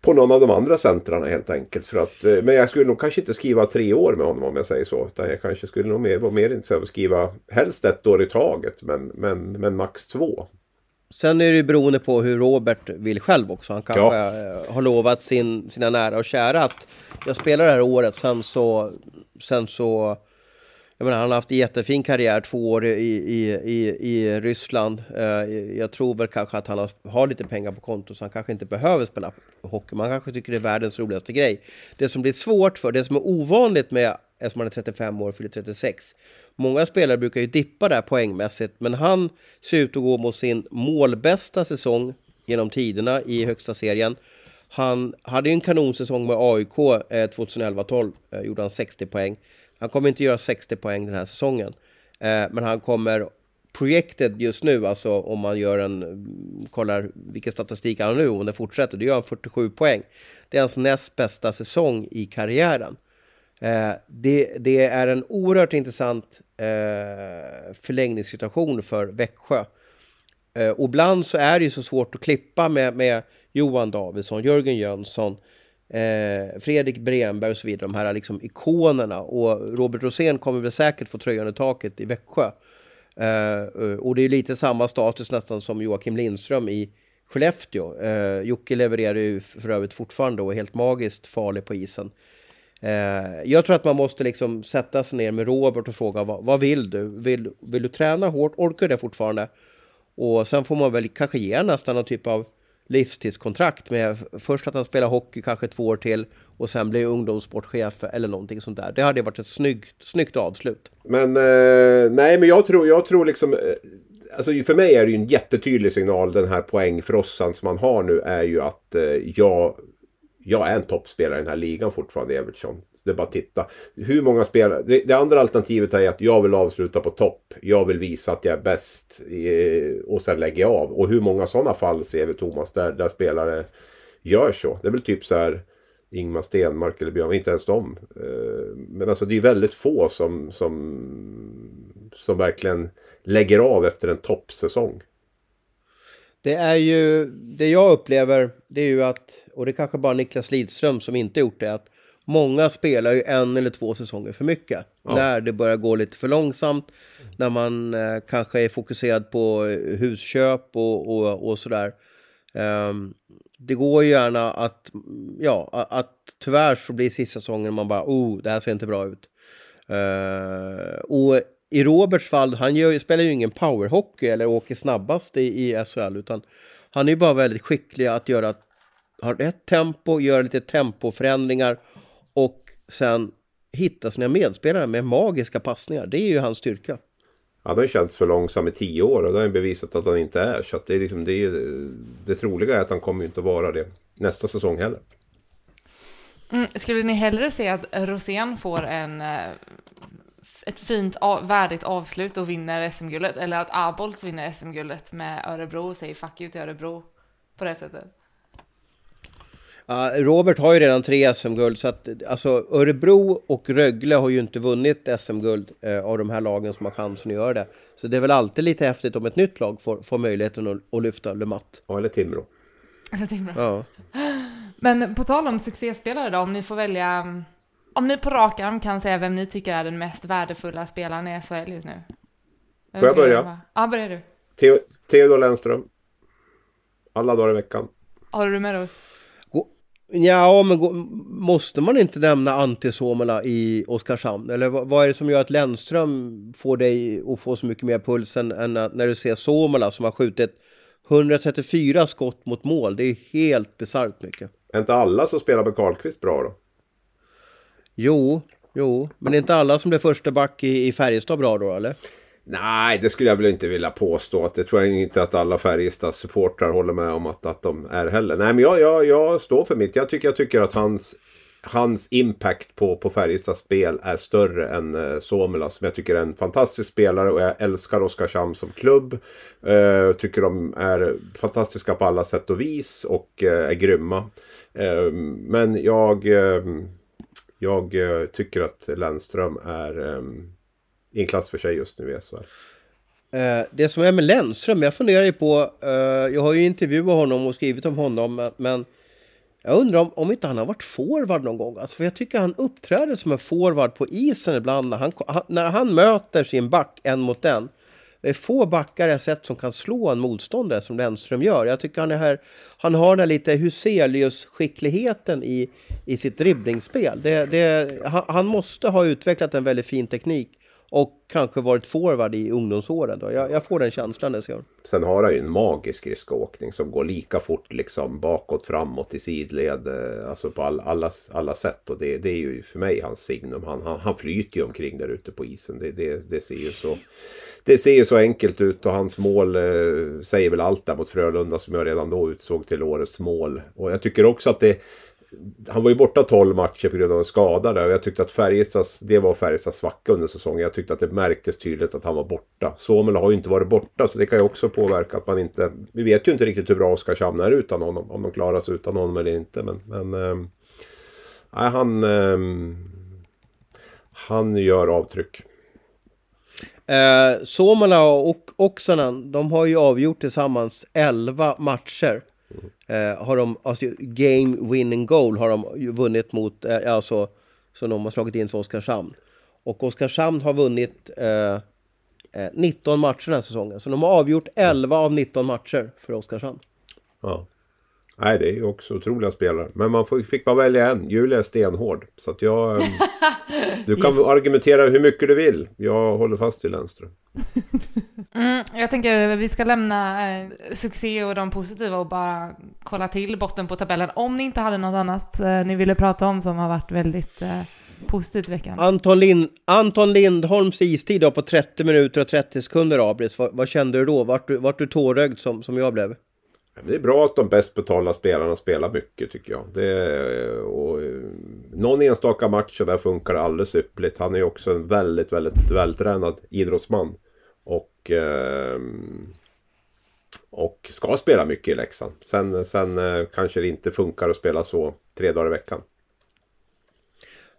på någon av de andra centrarna helt enkelt. För att, eh, men jag skulle nog kanske inte skriva tre år med honom om jag säger så. Utan jag kanske skulle nog mer, vara mer intresserad av att skriva helst ett år i taget. Men, men, men max två. Sen är det ju beroende på hur Robert vill själv också. Han kanske ja. har lovat sin, sina nära och kära att jag spelar det här året. Sen så, sen så jag menar, han har haft en jättefin karriär, två år i, i, i, i Ryssland. Eh, jag tror väl kanske att han har, har lite pengar på konto så han kanske inte behöver spela hockey. Man kanske tycker det är världens roligaste grej. Det som blir svårt för, det som är ovanligt med, eftersom han är 35 år och fyller 36. Många spelare brukar ju dippa där poängmässigt, men han ser ut att gå mot sin målbästa säsong genom tiderna i högsta serien. Han hade ju en kanonsäsong med AIK eh, 2011-12, eh, gjorde han 60 poäng. Han kommer inte göra 60 poäng den här säsongen. Eh, men han kommer, projektet just nu, alltså om man gör en, mm, kollar vilken statistik han har nu, om det fortsätter, då gör han 47 poäng. Det är hans näst bästa säsong i karriären. Eh, det, det, är en oerhört intressant eh, förlängningssituation för Växjö. Eh, och ibland så är det ju så svårt att klippa med, med Johan Davidsson, Jörgen Jönsson, eh, Fredrik Bremberg och så vidare, de här liksom ikonerna. Och Robert Rosén kommer väl säkert få tröjan i taket i Växjö. Eh, eh och det är lite samma status nästan som Joakim Lindström i Skellefteå. Eh, Jocke levererar ju för övrigt fortfarande och är helt magiskt farlig på isen. Eh, jag tror att man måste liksom sätta sig ner med Robert och fråga vad, vad vill du? Vill, vill du träna hårt? Orkar du det fortfarande? Och sen får man väl kanske ge nästan någon typ av livstidskontrakt med först att han spelar hockey kanske två år till och sen blir ungdomssportchef eller någonting sånt där. Det hade varit ett snyggt, snyggt avslut. Men eh, nej, men jag tror, jag tror liksom eh, Alltså för mig är det ju en jättetydlig signal den här poängfrossan som man har nu är ju att eh, jag jag är en toppspelare i den här ligan fortfarande, Evertsson. Det är bara att titta. Hur många spelare... Det, det, andra alternativet är att jag vill avsluta på topp. Jag vill visa att jag är bäst och sen lägger jag av. Och hur många sådana fall ser vi Thomas där, där spelare gör så? Det är väl typ så här Ingmar Stenmark eller Björn, inte ens de. Eh, men alltså det är väldigt få som, som, som verkligen lägger av efter en toppsäsong. Det är ju, det jag upplever, det är ju att, och det är kanske bara Niklas Lidström som inte gjort det, att många spelar ju en eller två säsonger för mycket. Ja. När det börjar gå lite för långsamt, när man eh, kanske är fokuserad på husköp och, och, och sådär. Um, det går ju gärna att, ja, att, tyvärr så blir sista säsongen man bara, oh, det här ser inte bra ut. Uh, och i Roberts fall, han gör, spelar ju ingen powerhockey eller åker snabbast i, i SHL, utan han är ju bara väldigt skicklig att göra, ha rätt tempo, göra lite tempoförändringar och sen hitta sina medspelare med magiska passningar. Det är ju hans styrka. Han har känts för långsam i tio år och det har han bevisat att han inte är. Så det, är liksom, det, är, det troliga är att han kommer inte att vara det nästa säsong heller. Mm, skulle ni hellre se att Rosén får en eh, ett fint, värdigt avslut och vinner SM-guldet. Eller att Abols vinner SM-guldet med Örebro och säger fuck you till Örebro på det sättet. Ja, Robert har ju redan tre SM-guld så att alltså Örebro och Rögle har ju inte vunnit SM-guld eh, av de här lagen som har chansen att göra det. Så det är väl alltid lite häftigt om ett nytt lag får, får möjligheten att, att lyfta Le Mat. Ja, eller Timrå. Tänkte bra. Ja. Men på tal om succéspelare då, om ni får välja, om ni på rak arm kan säga vem ni tycker är den mest värdefulla spelaren i SHL just nu? Vem Får jag börja? Ja, börja du. Theo- Theodor Lennström. Alla dagar i veckan. Har du med då? Ja, men gå, måste man inte nämna Ante Suomela i Oskarshamn? Eller vad, vad är det som gör att Lennström får dig att få så mycket mer puls än, när du ser Suomela som har skjutit 134 skott mot mål? Det är helt bisarrt mycket. Är inte alla som spelar med Karlqvist bra då? Jo, jo, men är inte alla som blir första back i, i Färjestad bra då, eller? Nej, det skulle jag väl inte vilja påstå. Det tror jag inte att alla Färjestads supportrar håller med om att, att de är heller. Nej, men jag, jag, jag står för mitt. Jag tycker, jag tycker att hans, hans impact på, på Färjestads spel är större än eh, Somela som jag tycker är en fantastisk spelare och jag älskar Oskarshamn som klubb. Eh, Jag tycker de är fantastiska på alla sätt och vis och eh, är grymma. Eh, men jag, eh, jag eh, tycker att Lennström är eh, i en klass för sig just nu i SHL. Eh, det som är med Lennström, jag funderar ju på, eh, jag har ju intervjuat honom och skrivit om honom, men jag undrar om, om inte han har varit forward någon gång. Alltså, för jag tycker han uppträder som en forward på isen ibland när han, han, när han möter sin back en mot en. Det är få backar jag sett som kan slå en motståndare som Lennström gör. Jag tycker han är här, han har den här lite Huselius-skickligheten i, i sitt dribblingsspel. Det, det, han, han måste ha utvecklat en väldigt fin teknik och kanske varit forward i ungdomsåren. Då. Jag, jag får den känslan det ser. Sen har han ju en magisk skridskoåkning som går lika fort liksom bakåt, framåt, i sidled. Eh, alltså på all, alla, alla sätt. Och det, det är ju för mig hans signum. Han, han, han flyter ju omkring där ute på isen. Det, det, det, ser ju så, det ser ju så enkelt ut och hans mål eh, säger väl allt där mot Frölunda som jag redan då utsåg till årets mål. Och jag tycker också att det han var ju borta 12 matcher på grund av en skada där och jag tyckte att Färjestads, det var Färjestads svacka under säsongen. Jag tyckte att det märktes tydligt att han var borta. Somel har ju inte varit borta så det kan ju också påverka att man inte... Vi vet ju inte riktigt hur bra Oskarshamn är utan honom. Om de klarar sig utan honom eller inte. Men... men ehm, nej, han... Ehm, han gör avtryck. Eh, Suomela och Oksanen, de har ju avgjort tillsammans 11 matcher. Eh, har de, alltså game winning goal har de vunnit mot, eh, alltså som de har slagit in för Oskarshamn. Och Oskarshamn har vunnit eh, eh, 19 matcher den här säsongen. Så de har avgjort 11 av 19 matcher för Oskarshamn. Ja. Nej, det är också otroliga spelare. Men man fick bara välja en. Julia är stenhård. Så att jag... ehm, Du kan argumentera hur mycket du vill. Jag håller fast vid Lennström. Mm, jag tänker vi ska lämna eh, succé och de positiva och bara kolla till botten på tabellen. Om ni inte hade något annat eh, ni ville prata om som har varit väldigt eh, positivt i veckan. Anton, Lind, Anton Lindholms istid då på 30 minuter och 30 sekunder Abris. Vad, vad kände du då? Vart du, vart du tårögd som, som jag blev? Det är bra att de bäst betalda spelarna spelar mycket tycker jag. Det och, eh, någon enstaka match och där funkar det alldeles ypperligt. Han är ju också en väldigt, väldigt vältränad idrottsman. Och, eh, och ska spela mycket i Leksand. Sen, sen eh, kanske det inte funkar att spela så tre dagar i veckan.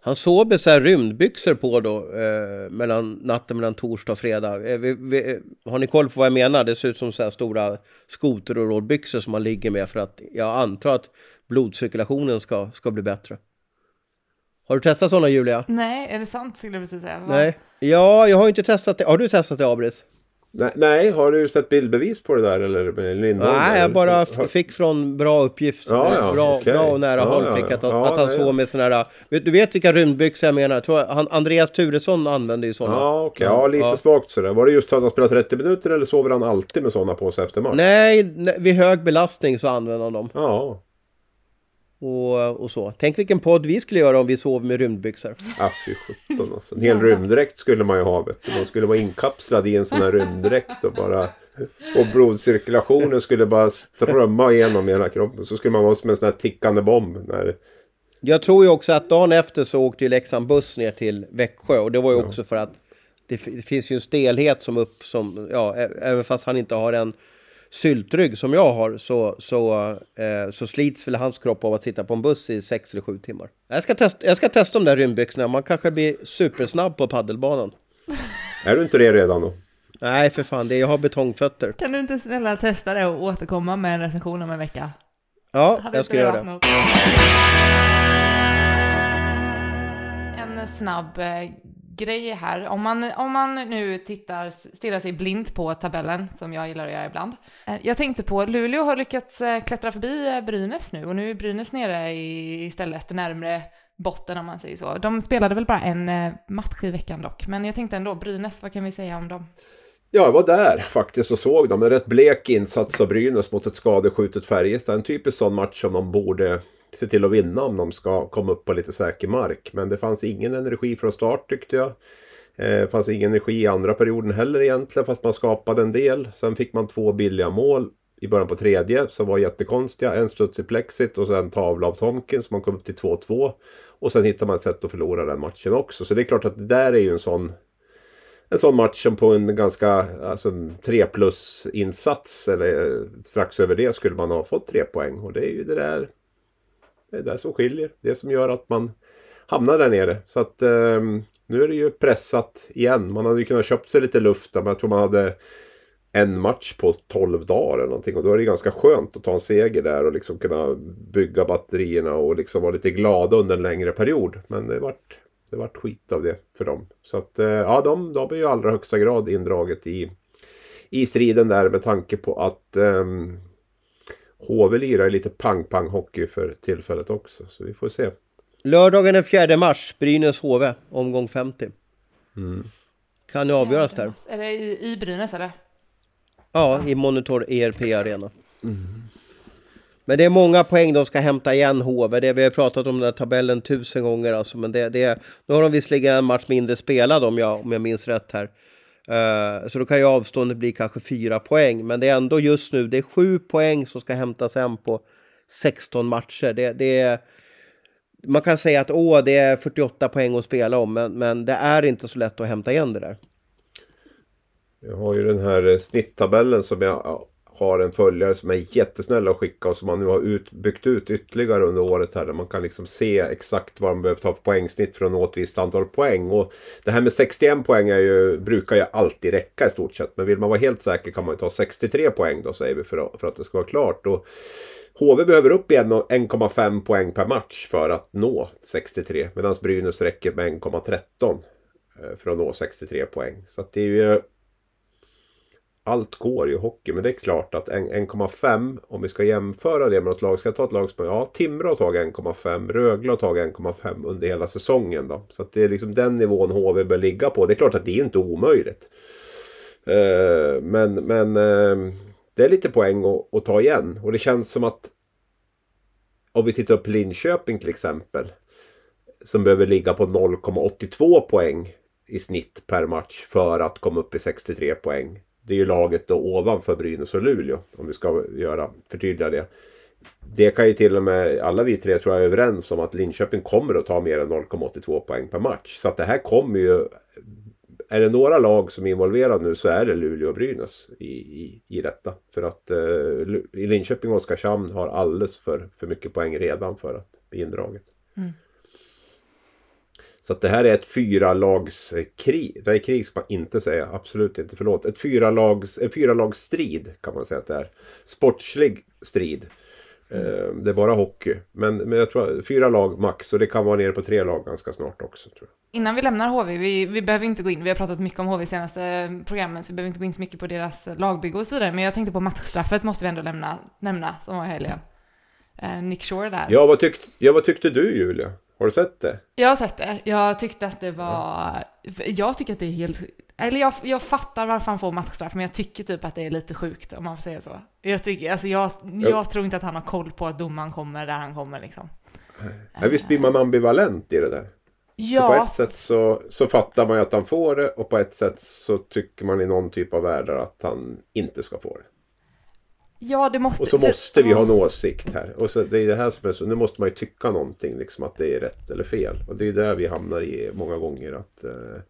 Han sov med så här rymdbyxor på då, eh, mellan, natten mellan torsdag och fredag. Eh, vi, vi, har ni koll på vad jag menar? Det ser ut som så här stora skoter och rådbyxor som man ligger med för att jag antar att blodcirkulationen ska, ska bli bättre. Har du testat sådana Julia? Nej, är det sant skulle jag precis säga. Nej. Ja, jag har inte testat det. Har du testat det Abris? Nej, nej, har du sett bildbevis på det där eller Lindholm? Nej, jag bara fick från bra uppgift. Ja, ja, bra, okej. bra och nära Ja, håll ja, fick jag att, ja, att han såg ja. med sådana här... Vet, du vet vilka rymdbyxor jag menar? Jag tror han, Andreas Turesson använde ju sådana. Ja, okej. Ja, lite svagt sådär. Var det just att han spelar 30 minuter eller sover han alltid med sådana på sig efter match? Nej, nej, vid hög belastning så använder han dem. Ja. Och, och så. Tänk vilken podd vi skulle göra om vi sov med rymdbyxor. Ah, fy sjutton alltså. En hel rymddräkt skulle man ju ha. Vet du. Man skulle vara inkapslad i en sån här rymddräkt och bara... Och blodcirkulationen skulle bara strömma igenom hela kroppen. Så skulle man vara som en sån här tickande bomb. När... Jag tror ju också att dagen efter så åkte ju Leksand buss ner till Växjö och det var ju också för att det, det finns ju en stelhet som upp som, ja, även fast han inte har en syltrygg som jag har så, så, eh, så slits väl hans kropp av att sitta på en buss i sex eller sju timmar. Jag ska, testa, jag ska testa de där rymdbyxorna, man kanske blir supersnabb på paddelbanan. Är du inte det redan då? Nej, för fan, det, jag har betongfötter. Kan du inte snälla testa det och återkomma med en recension om en vecka? Ja, jag ska göra det. något? En snabb eh, grej här. Om man, om man nu tittar, stirrar sig blint på tabellen, som jag gillar att göra ibland. Eh, jag tänkte på, Luleå har lyckats eh, klättra förbi eh, Brynäs nu och nu är Brynäs nere i, istället närmre botten om man säger så. De spelade väl bara en match i veckan dock, men jag tänkte ändå, Brynäs, vad kan vi säga om dem? Ja, jag var där faktiskt och såg dem. En rätt blek insats av Brynäs mot ett skadeskjutet Färjestad. En typisk sån match som de borde se till att vinna om de ska komma upp på lite säker mark. Men det fanns ingen energi från start tyckte jag. Eh, Det fanns ingen energi i andra perioden heller egentligen fast man skapade en del. Sen fick man två billiga mål i början på tredje som var jättekonstiga. En studs i plexit och sen tavla av Tomkins som man kom upp till 2-2. Och sen hittar man ett sätt att förlora den matchen också. Så det är klart att det där är ju en sån en sån match som på en ganska alltså, 3 plus insats eller eh, strax över det skulle man ha fått tre poäng. Och det är ju det där, det är det som skiljer. Det som gör att man hamnar där nere. Så att eh, nu är det ju pressat igen. Man hade ju kunnat köpt sig lite luft där, men jag tror man hade en match på 12 dagar eller någonting. Och då är det ganska skönt att ta en seger där och liksom kunna bygga batterierna och liksom vara lite glada under en längre period. Men det vart, det vart skit av det för dem. Så att eh, ja, de, de är ju i allra högsta grad indraget i, i striden där med tanke på att ehm, HV lirar lite pang-pang-hockey för tillfället också. Så vi får se. Lördagen den 4 mars, Brynäs HV, omgång 50. Kan ju avgöras där. Är det i, i Brynäs eller? Ja, i Monitor ERP Arena. Men det är många poäng de ska hämta igen HV. Det, vi har pratat om den här tabellen tusen gånger alltså. Men det, det, nu har de visserligen en match mindre spelad om jag, om jag minns rätt här. Eh, så då kan ju avståndet bli kanske fyra poäng. Men det är ändå just nu, det är sju poäng som ska hämtas hem på 16 matcher. Det, det är, man kan säga att åh, det är 48 poäng att spela om. Men, men det är inte så lätt att hämta igen det där. Jag har ju den här eh, snitttabellen som jag har en följare som är jättesnäll att skicka och som man nu har ut, byggt ut ytterligare under året här. Där man kan liksom se exakt vad man behöver ta för poängsnitt för att nå ett visst antal poäng. Och det här med 61 poäng är ju, brukar ju alltid räcka i stort sett. Men vill man vara helt säker kan man ju ta 63 poäng då säger vi för att, för att det ska vara klart. Och HV behöver upp igen 1,5 poäng per match för att nå 63. Medan Brynäs räcker med 1,13 eh, för att nå 63 poäng. Så att det är ju allt går i hockey. Men det är klart att 1,5 om vi ska jämföra det med något lag. Ska jag ta ett lag som ja, Timrå har tagit 1,5. Rögle har tagit 1,5 under hela säsongen. Då. Så att det är liksom den nivån HV bör ligga på. Det är klart att det är inte omöjligt. Eh, men men eh, det är lite poäng att, att ta igen. Och det känns som att om vi tittar på Linköping till exempel. Som behöver ligga på 0,82 poäng i snitt per match för att komma upp i 63 poäng. Det är ju laget då ovanför Brynäs och Luleå om vi ska göra, förtydliga det. Det kan ju till och med, alla vi tre tror jag är överens om att Linköping kommer att ta mer än 0,82 poäng per match. Så att det här kommer ju, är det några lag som är involverade nu så är det Luleå och Brynäs i, i, i detta. För att eh, Linköping och Oskarshamn har alldeles för, för mycket poäng redan för att bli indraget. Mm. Så att det här är ett fyralagskrig. Det är krig ska man inte säga. Absolut inte. Förlåt. Ett fyralags, en fyralagsstrid kan man säga att det är. Sportslig strid. Eh, Det är bara hockey. Men, men jag tror fyra lag max. Och det kan vara nere på tre lag ganska snart också. Tror jag. Innan vi lämnar HV, vi, vi behöver inte gå in, vi har pratat mycket om HV senaste programmen, så vi behöver inte gå in så mycket på deras lagbygge och så vidare, men jag tänkte på matchstraffet måste vi ändå lämna, nämna, som var i helgen. Eh, Nick Shore där. Ja vad, tyckte, ja, vad tyckte du Julia? Har du sett det? Jag har sett det. Jag tyckte att det var... Jag tycker att det är helt... Eller jag, jag fattar varför han får matchstraff, men jag tycker typ att det är lite sjukt om man får säga så. Jag, tycker, alltså jag, jag tror inte att han har koll på att domaren kommer där han kommer liksom. Ja, visst blir man ambivalent i det där? För på Ja, ett sätt så, så fattar man ju att han får det och på ett sätt så tycker man i någon typ av världar att han inte ska få det. Ja det måste... Och så måste vi ha en åsikt här. Och så, det är det här som är så, nu måste man ju tycka någonting, liksom att det är rätt eller fel. Och det är där vi hamnar i många gånger. Att, eh,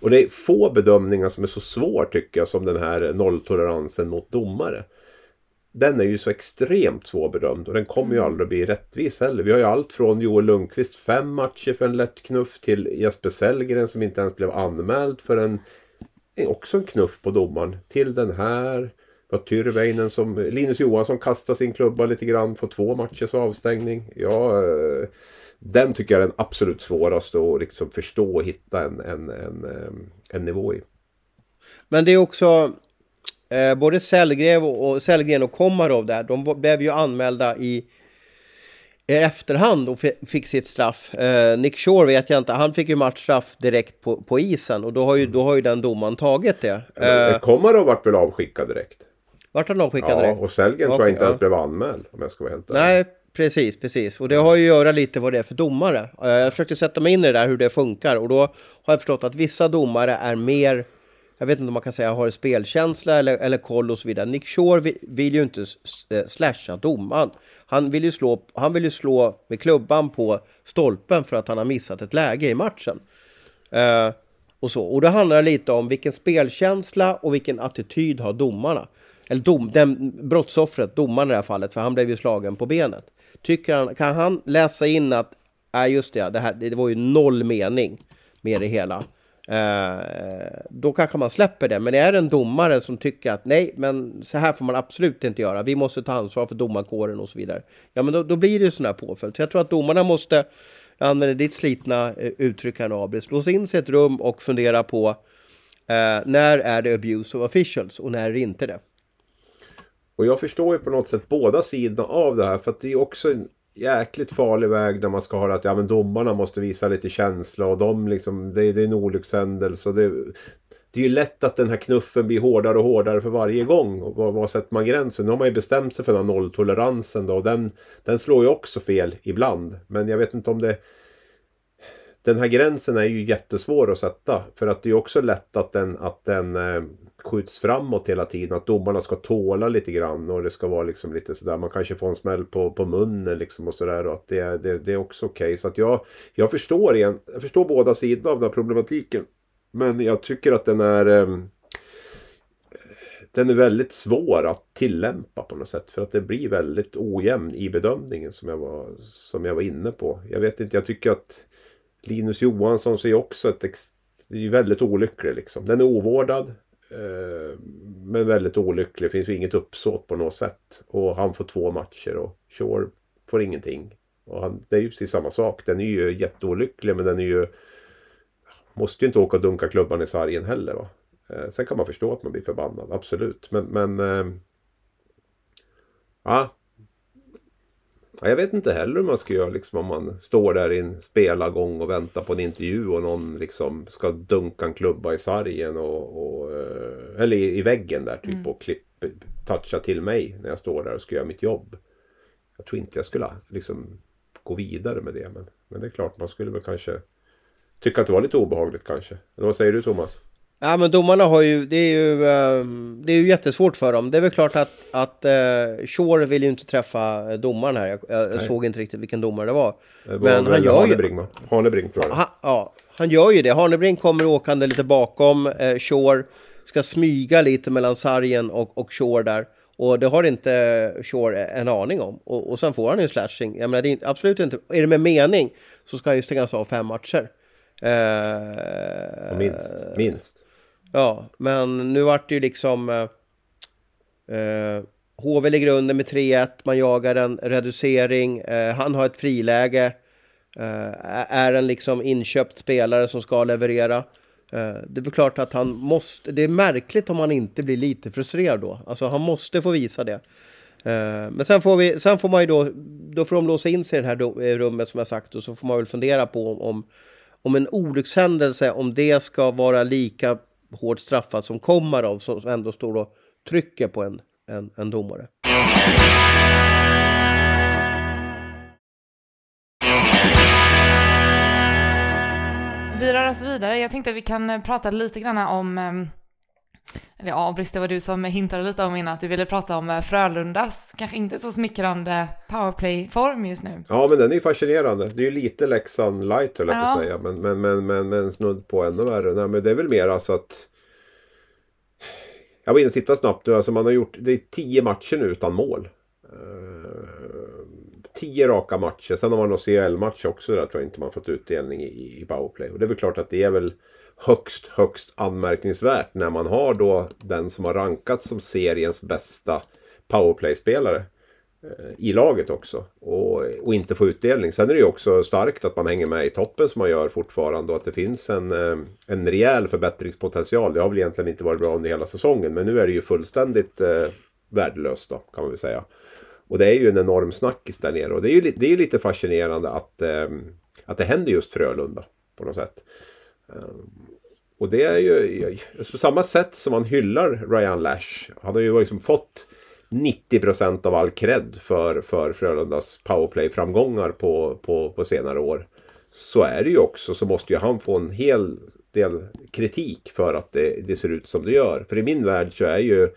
och det är få bedömningar som är så svår tycker jag som den här nolltoleransen mot domare. den är ju så extremt svårbedömd och den kommer ju aldrig att bli rättvis heller. Vi har ju allt från Joel Lundqvist fem matcher för en lätt knuff till Jesper Sellgren som inte ens blev anmäld för en också en knuff på domaren. Till den här. Vi har Tyrväinen som Linus Johansson kastar sin klubba lite grann på två matchers avstängning. Ja, eh, den tycker jag är den absolut svåraste att liksom förstå och hitta en, en, en, eh, en nivå i. Men det är också eh, både Sellgren och, och, Sellgren och Komarov där, de blev ju anmälda i, i efterhand och fick sitt straff. Eh, Nick Shore vet jag inte, han fick ju matchstraff direkt på, på isen och då har, ju, då har ju den domaren tagit det. Eh, Komarov vart väl avskickad direkt? Vart han avskickad ja, direkt? och Sellgren tror jag inte ja. ens blev anmäld om jag ska vara helt ärlig. Nej, precis, precis. Och det har ju att göra lite vad det är för domare. Eh, jag försökte sätta mig in i det där hur det funkar och då har jag förstått att vissa domare är mer jag vet inte om man kan säga har spelkänsla eller, eller koll och så vidare. Nick Shore vill, vill ju inte eh, slasha domaren. Han vill, ju slå, han vill ju slå med klubban på stolpen för att han har missat ett läge i matchen. Uh, och, så. och det handlar lite om vilken spelkänsla och vilken attityd har domarna. Eller dom, den, brottsoffret, domaren i det här fallet, för han blev ju slagen på benet. Tycker han, kan han läsa in att, nej äh, just det, det, här, det var ju noll mening med det hela. Eh, då kanske man släpper det. Men är det en domare som tycker att nej, men så här får man absolut inte göra. Vi måste ta ansvar för domarkåren och så vidare. Ja, men då, då blir det ju sån här påföljd. Så jag tror att domarna måste, jag använder ditt slitna eh, uttryck här nu Abris, låsa in sig i ett rum och fundera på eh, när är det abuse of officials och när är det inte det? Och jag förstår ju på något sätt båda sidorna av det här. För att det är också en jäkligt farlig väg där man ska ha att ja, men domarna måste visa lite känsla och de liksom, det, det är en olyckshändelse. Det, det är ju lätt att den här knuffen blir hårdare och hårdare för varje gång. Och var, var sätter man gränsen? Nu har man ju bestämt sig för den här nolltoleransen då. Och den, den slår ju också fel ibland. Men jag vet inte om det... Den här gränsen är ju jättesvår att sätta. För att det är också lätt att den, att den eh, skjuts framåt hela tiden. Att domarna ska tåla lite grann och det ska vara liksom lite sådär. Man kanske får en smäll på, på munnen liksom och sådär. Och att det, det, det är också okej. Okay. Så att jag, jag, förstår igen, jag förstår båda sidorna av den här problematiken. Men jag tycker att den är... Eh, den är väldigt svår att tillämpa på något sätt. För att det blir väldigt ojämn i bedömningen som jag var, som jag var inne på. Jag vet inte, jag tycker att Linus Johansson ser också ett det är väldigt olycklig liksom. Den är ovårdad. Eh, men väldigt olycklig. Det finns ju inget uppsåt på något sätt. Och han får två matcher och Shore får ingenting. Och han, det är ju precis samma sak. Den är ju jätteolycklig men den är ju... Måste ju inte åka och dunka klubban i sargen heller va. Eh, sen kan man förstå att man blir förbannad, absolut. Men... men eh, ja, Ja, jag vet inte heller hur man ska göra liksom, om man står där i en spelargång och väntar på en intervju och någon liksom ska dunka en klubba i sargen och, och eh, eller i, i, väggen där typ mm. och klipp, toucha till mig när jag står där och ska göra mitt jobb. Jag tror inte jag skulle liksom gå vidare med det men, men det är klart man skulle väl kanske tycka att det var lite obehagligt kanske. Eller vad säger du Thomas? Ja men domarna har ju, det är ju, ehm, det är ju jättesvårt för dem. Det är väl klart att, att uh, Shore vill ju inte träffa domaren här. Jag, jag såg inte riktigt vilken domare det var. Det var men han gör Hanebring, ju... Hanebring tror jag. Han, ja, han gör ju det. Hanebring kommer åkande lite bakom uh, Shore. Ska smyga lite mellan sargen och, och Shore där. Och det har inte Shore en aning om. Och, och sen får han ju slashing. Jag menar, det är absolut inte... Är det med mening så ska han ju stängas av fem matcher. Uh, minst, minst. Ja, men nu vart det ju liksom... Eh, eh HV ligger under med 3-1, man jagar en reducering, eh, han har ett friläge, eh, är en liksom inköpt spelare som ska leverera. Eh, det är väl klart att han måste, det är märkligt om han inte blir lite frustrerad då. Alltså han måste få visa det. Eh, men sen får, vi, sen får man ju då, då får de låsa in sig i det här rummet som jag sagt och så får man väl fundera på om, om en olyckshändelse, om det ska vara lika hårt straffad som kommer av, som ändå står och trycker på en, en, en domare. Vi rör oss vidare. Jag tänkte att vi kan eh, prata lite grann om ehm, eller ja, Britt, det var du som hintade lite om innan att du ville prata om eh, Frölundas kanske inte så smickrande powerplay-form just nu. Ja, men den är ju fascinerande. Det är ju lite Leksand light höll jag ja. på att säga. Men, men, men, men, men snudd på ännu värre. Nej, men det är väl mer alltså att Jag var inne och tittade snabbt nu. Alltså man har gjort, det är tio matcher nu utan mål. tio raka matcher. Sen har man någon CHL-match också. Där tror jag inte man fått utdelning i, i powerplay. Och det är väl klart att det är väl högst, högst anmärkningsvärt när man har då den som har rankats som seriens bästa powerplay-spelare eh, i laget också och, och inte få utdelning. Sen är det ju också starkt att man hänger med i toppen som man gör fortfarande och att det finns en, eh, en rejäl förbättringspotential. Det har väl egentligen inte varit bra under hela säsongen men nu är det ju fullständigt eh, värdelöst då kan man väl säga. Och det är ju en enorm snackis där nere och det är ju det är lite fascinerande att, eh, att det händer just Frölunda på något sätt. Ehm, och det är ju på samma sätt som man hyllar Ryan Lash. Han har ju liksom fått 90 procent av all cred för, för Frölundas powerplay-framgångar på, på, på senare år. Så är det ju också så måste ju han få en hel del kritik för att det, det ser ut som det gör. För i min värld så är ju eh,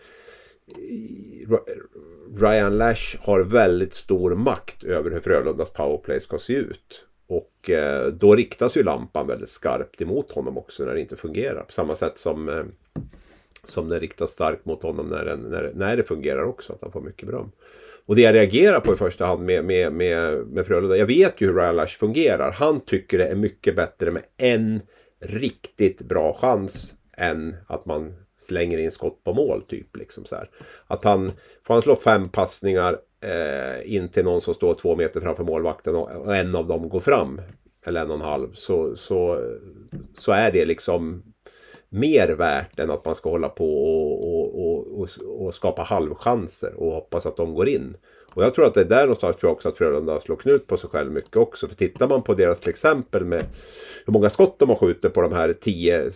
Ryan Lash har väldigt stor makt över hur Frölundas powerplay ska se ut. Och eh, då riktas ju lampan väldigt skarpt emot honom också när det inte fungerar. På samma sätt som, eh, som den riktas starkt mot honom när, den, när, när det fungerar också. Att han får mycket beröm. Och det jag reagerar på i första hand med, med, med, med Frölunda. Jag vet ju hur Ryan Lash fungerar. Han tycker det är mycket bättre med en riktigt bra chans än att man slänger in skott på mål. typ liksom så här. Att han får han slå fem passningar eh, in till någon som står två meter framför målvakten och, och en av dem går fram. Eller en och en halv. Så, så, så är det liksom mer värt än att man ska hålla på och, och, och, och, skapa halvchanser och hoppas att de går in. Och jag tror att det är där någonstans tror jag också att Frölunda slår knut på sig själv mycket också. För tittar man på deras till exempel med hur många skott de har skjutit på de här 10,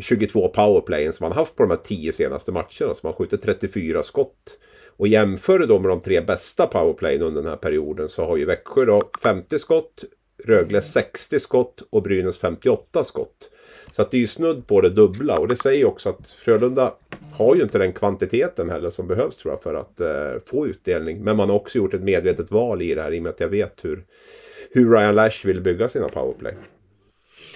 22 eh, powerplayen som man haft på de här 10 senaste matcherna. Så man har skjutit 34 skott. Och jämför då med de tre bästa powerplayen under den här perioden så har ju Växjö då 50 skott, Rögle 60 skott och Brynäs 58 skott. Så att det är ju snudd på det dubbla och det säger också att Frölunda har ju inte den kvantiteten heller som behövs tror jag för att eh, få utdelning. Men man har också gjort ett medvetet val i det här i och med att jag vet hur, hur Ryan Lash vill bygga sina powerplay.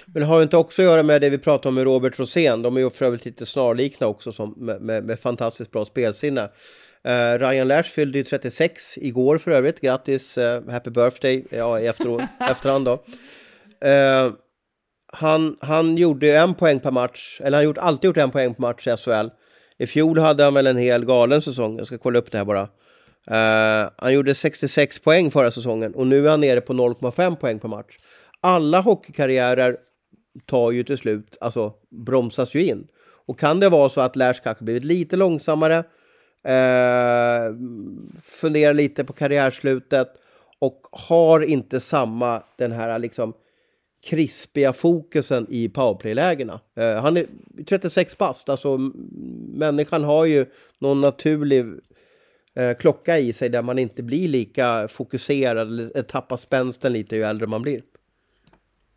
Men det har ju inte också att göra med det vi pratade om med Robert Rosén. De är ju för övrigt lite snarlikna också som, med, med, med fantastiskt bra spelsinne. Uh, Ryan Lash fyllde ju 36 igår för övrigt. Grattis, uh, happy birthday ja, i efter, efterhand då. Uh, han, han gjorde en poäng per match, eller han har alltid gjort en poäng per match i SHL. I fjol hade han väl en hel galen säsong, jag ska kolla upp det här bara. Uh, han gjorde 66 poäng förra säsongen och nu är han nere på 0,5 poäng per match. Alla hockeykarriärer tar ju till slut, alltså bromsas ju in. Och kan det vara så att Lash kanske blivit lite långsammare, uh, funderar lite på karriärslutet och har inte samma den här liksom krispiga fokusen i powerplay-lägena. Eh, han är 36 bast, alltså människan har ju någon naturlig eh, klocka i sig där man inte blir lika fokuserad eller eh, tappar spänsten lite ju äldre man blir.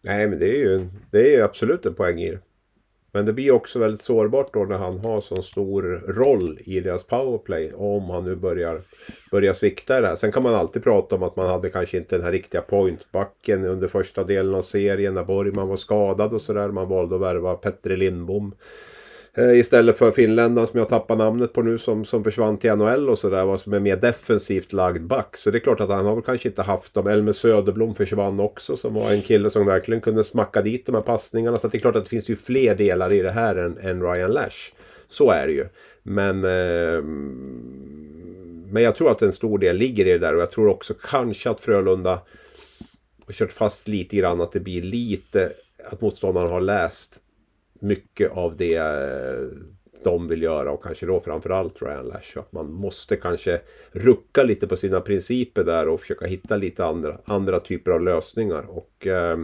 Nej, men det är ju, det är absolut en poäng i det. Men det blir också väldigt sårbart då när han har så stor roll i deras powerplay. Om han nu börjar, börjar svikta i det här. Sen kan man alltid prata om att man hade kanske inte den här riktiga pointbacken under första delen av serien. När Borgman var skadad och sådär. Man valde att värva Petter Lindbom. Eh, istället för finländaren som jag tappar namnet på nu som, som försvann till NHL och sådär. Som är mer defensivt lagd back. Så det är klart att han har väl kanske inte haft dem. Elmer Söderblom försvann också. Som var en kille som verkligen kunde smacka dit de här passningarna. Så det är klart att det finns ju fler delar i det här än, än Ryan Lash. Så är det ju. Men, eh, men jag tror att en stor del ligger i det där. Och jag tror också kanske att Frölunda har kört fast lite grann. Att det blir lite att motståndarna har läst mycket av det eh, de vill göra och kanske då framförallt Ryan Lash. Att man måste kanske rucka lite på sina principer där och försöka hitta lite andra, andra typer av lösningar. Och eh,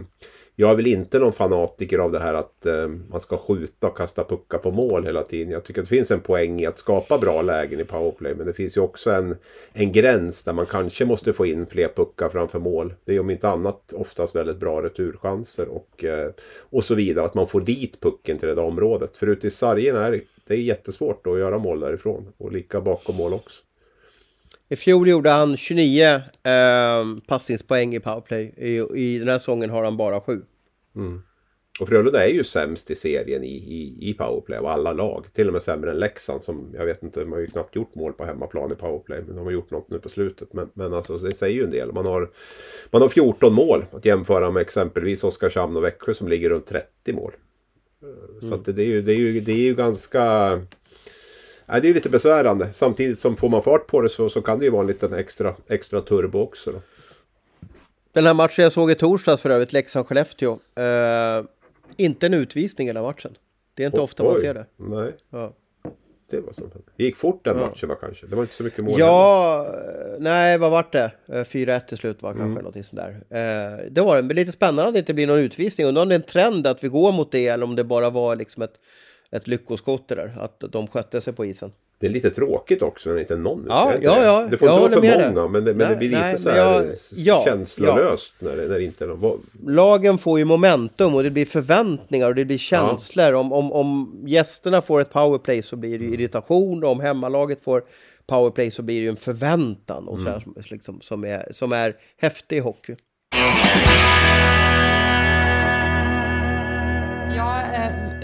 jag är väl inte någon fanatiker av det här att eh, man ska skjuta och kasta puckar på mål hela tiden. Jag tycker att det finns en poäng i att skapa bra lägen i powerplay. Men det finns ju också en, en gräns där man kanske måste få in fler puckar framför mål. Det är om inte annat oftast väldigt bra returchanser och, eh, och så vidare. Att man får dit pucken till det där området. För ute i sargen är det är jättesvårt att göra mål därifrån. Och lika bakom mål också. I fjol gjorde han 29 eh, passningspoäng i powerplay. I, I den här säsongen har han bara 7. Mm. Och Frölunda är ju sämst i serien i, i, i powerplay av alla lag. Till och med sämre än Leksand som jag vet inte, de har ju knappt gjort mål på hemmaplan i powerplay. Men de har gjort något nu på slutet. Men, men alltså det säger ju en del. Man har, man har 14 mål att jämföra med exempelvis Oskarshamn och Växjö som ligger runt 30 mål. Så att det, det, är ju, det, är ju, det är ju ganska... Nej, det är lite besvärande. Samtidigt som får man fart på det så, så kan det ju vara en liten extra, extra turbo också. Då. Den här matchen jag såg i torsdags för övrigt, Leksand-Skellefteå. Eh, inte en utvisning i hela matchen. Det är inte Oj, ofta man oj. ser det. Nej, Ja, det var hände. Det gick fort den Ja. matchen va, kanske. Det var inte så mycket mål. heller. ja eh, nej vad vart det? Eh, 4-1 till slut var kanske Mm. någonting sådär. Eh, det var det, men lite spännande att det inte blir någon utvisning. Undrar om det är en trend att vi går mot det eller om det bara var liksom ett, ett lyckoskott det där. Att de skötte sig på isen. Det är lite tråkigt också när det inte är någon. Ja, ja, det? ja, Det får inte vara för många dig. men det, men det blir lite nej, så här jag- ja, känslolöst När, det, när det inte är någon... Lagen får ju momentum och det blir förväntningar och det blir känslor. Om, om, om gästerna får ett powerplay så blir det ju irritation och om hemmalaget får powerplay så blir det ju en förväntan och sådär, som, liksom, som, är, som är häftig hockey.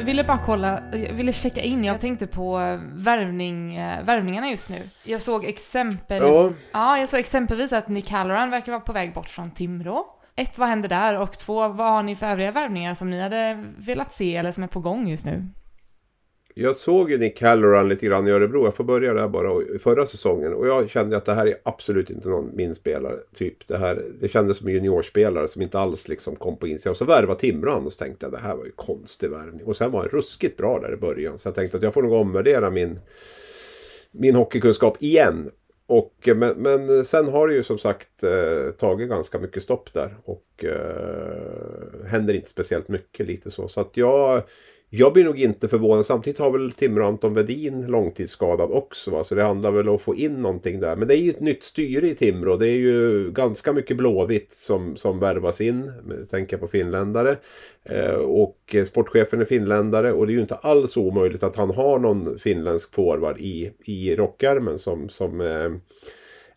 Eh, ville bara kolla, jag ville checka in, jag tänkte på eh, värvning, eh, värvningarna just nu. Jag såg exempel, Ja. ja, jag såg exempelvis att Nick Halloran verkar vara på väg bort från Timrå. Ett, vad händer där? Och två, vad har ni för övriga värvningar som ni hade velat se eller som är på gång just nu? Jag såg ju Nick Halloran lite grann i Örebro. Jag får börja där bara. och- Förra säsongen. Och jag kände att det här är absolut inte någon min spelare. Typ det här. Det kändes som en juniorspelare som inte alls liksom kom på insidan. Och så värvade Timrå och så tänkte jag det här var ju konstig värvning. Och sen var han ruskigt bra där i början. Så jag tänkte att jag får nog omvärdera min, min hockeykunskap igen. Och, eh, men, men sen har det ju som sagt eh, tagit ganska mycket stopp där. Och eh, händer inte speciellt mycket lite så. Så att jag, jag blir nog inte förvånad. Samtidigt har väl Timrå Anton Vedin långtidsskadad också. Va? Så det handlar väl om att få in någonting där. Men det är ju ett nytt styre i Timrå. Det är ju ganska mycket blåvitt som, som värvas in. Tänker jag på finländare. Eh, och sportchefen är finländare. Och det är ju inte alls omöjligt att han har någon finländsk forward i, i rockärmen som, som eh,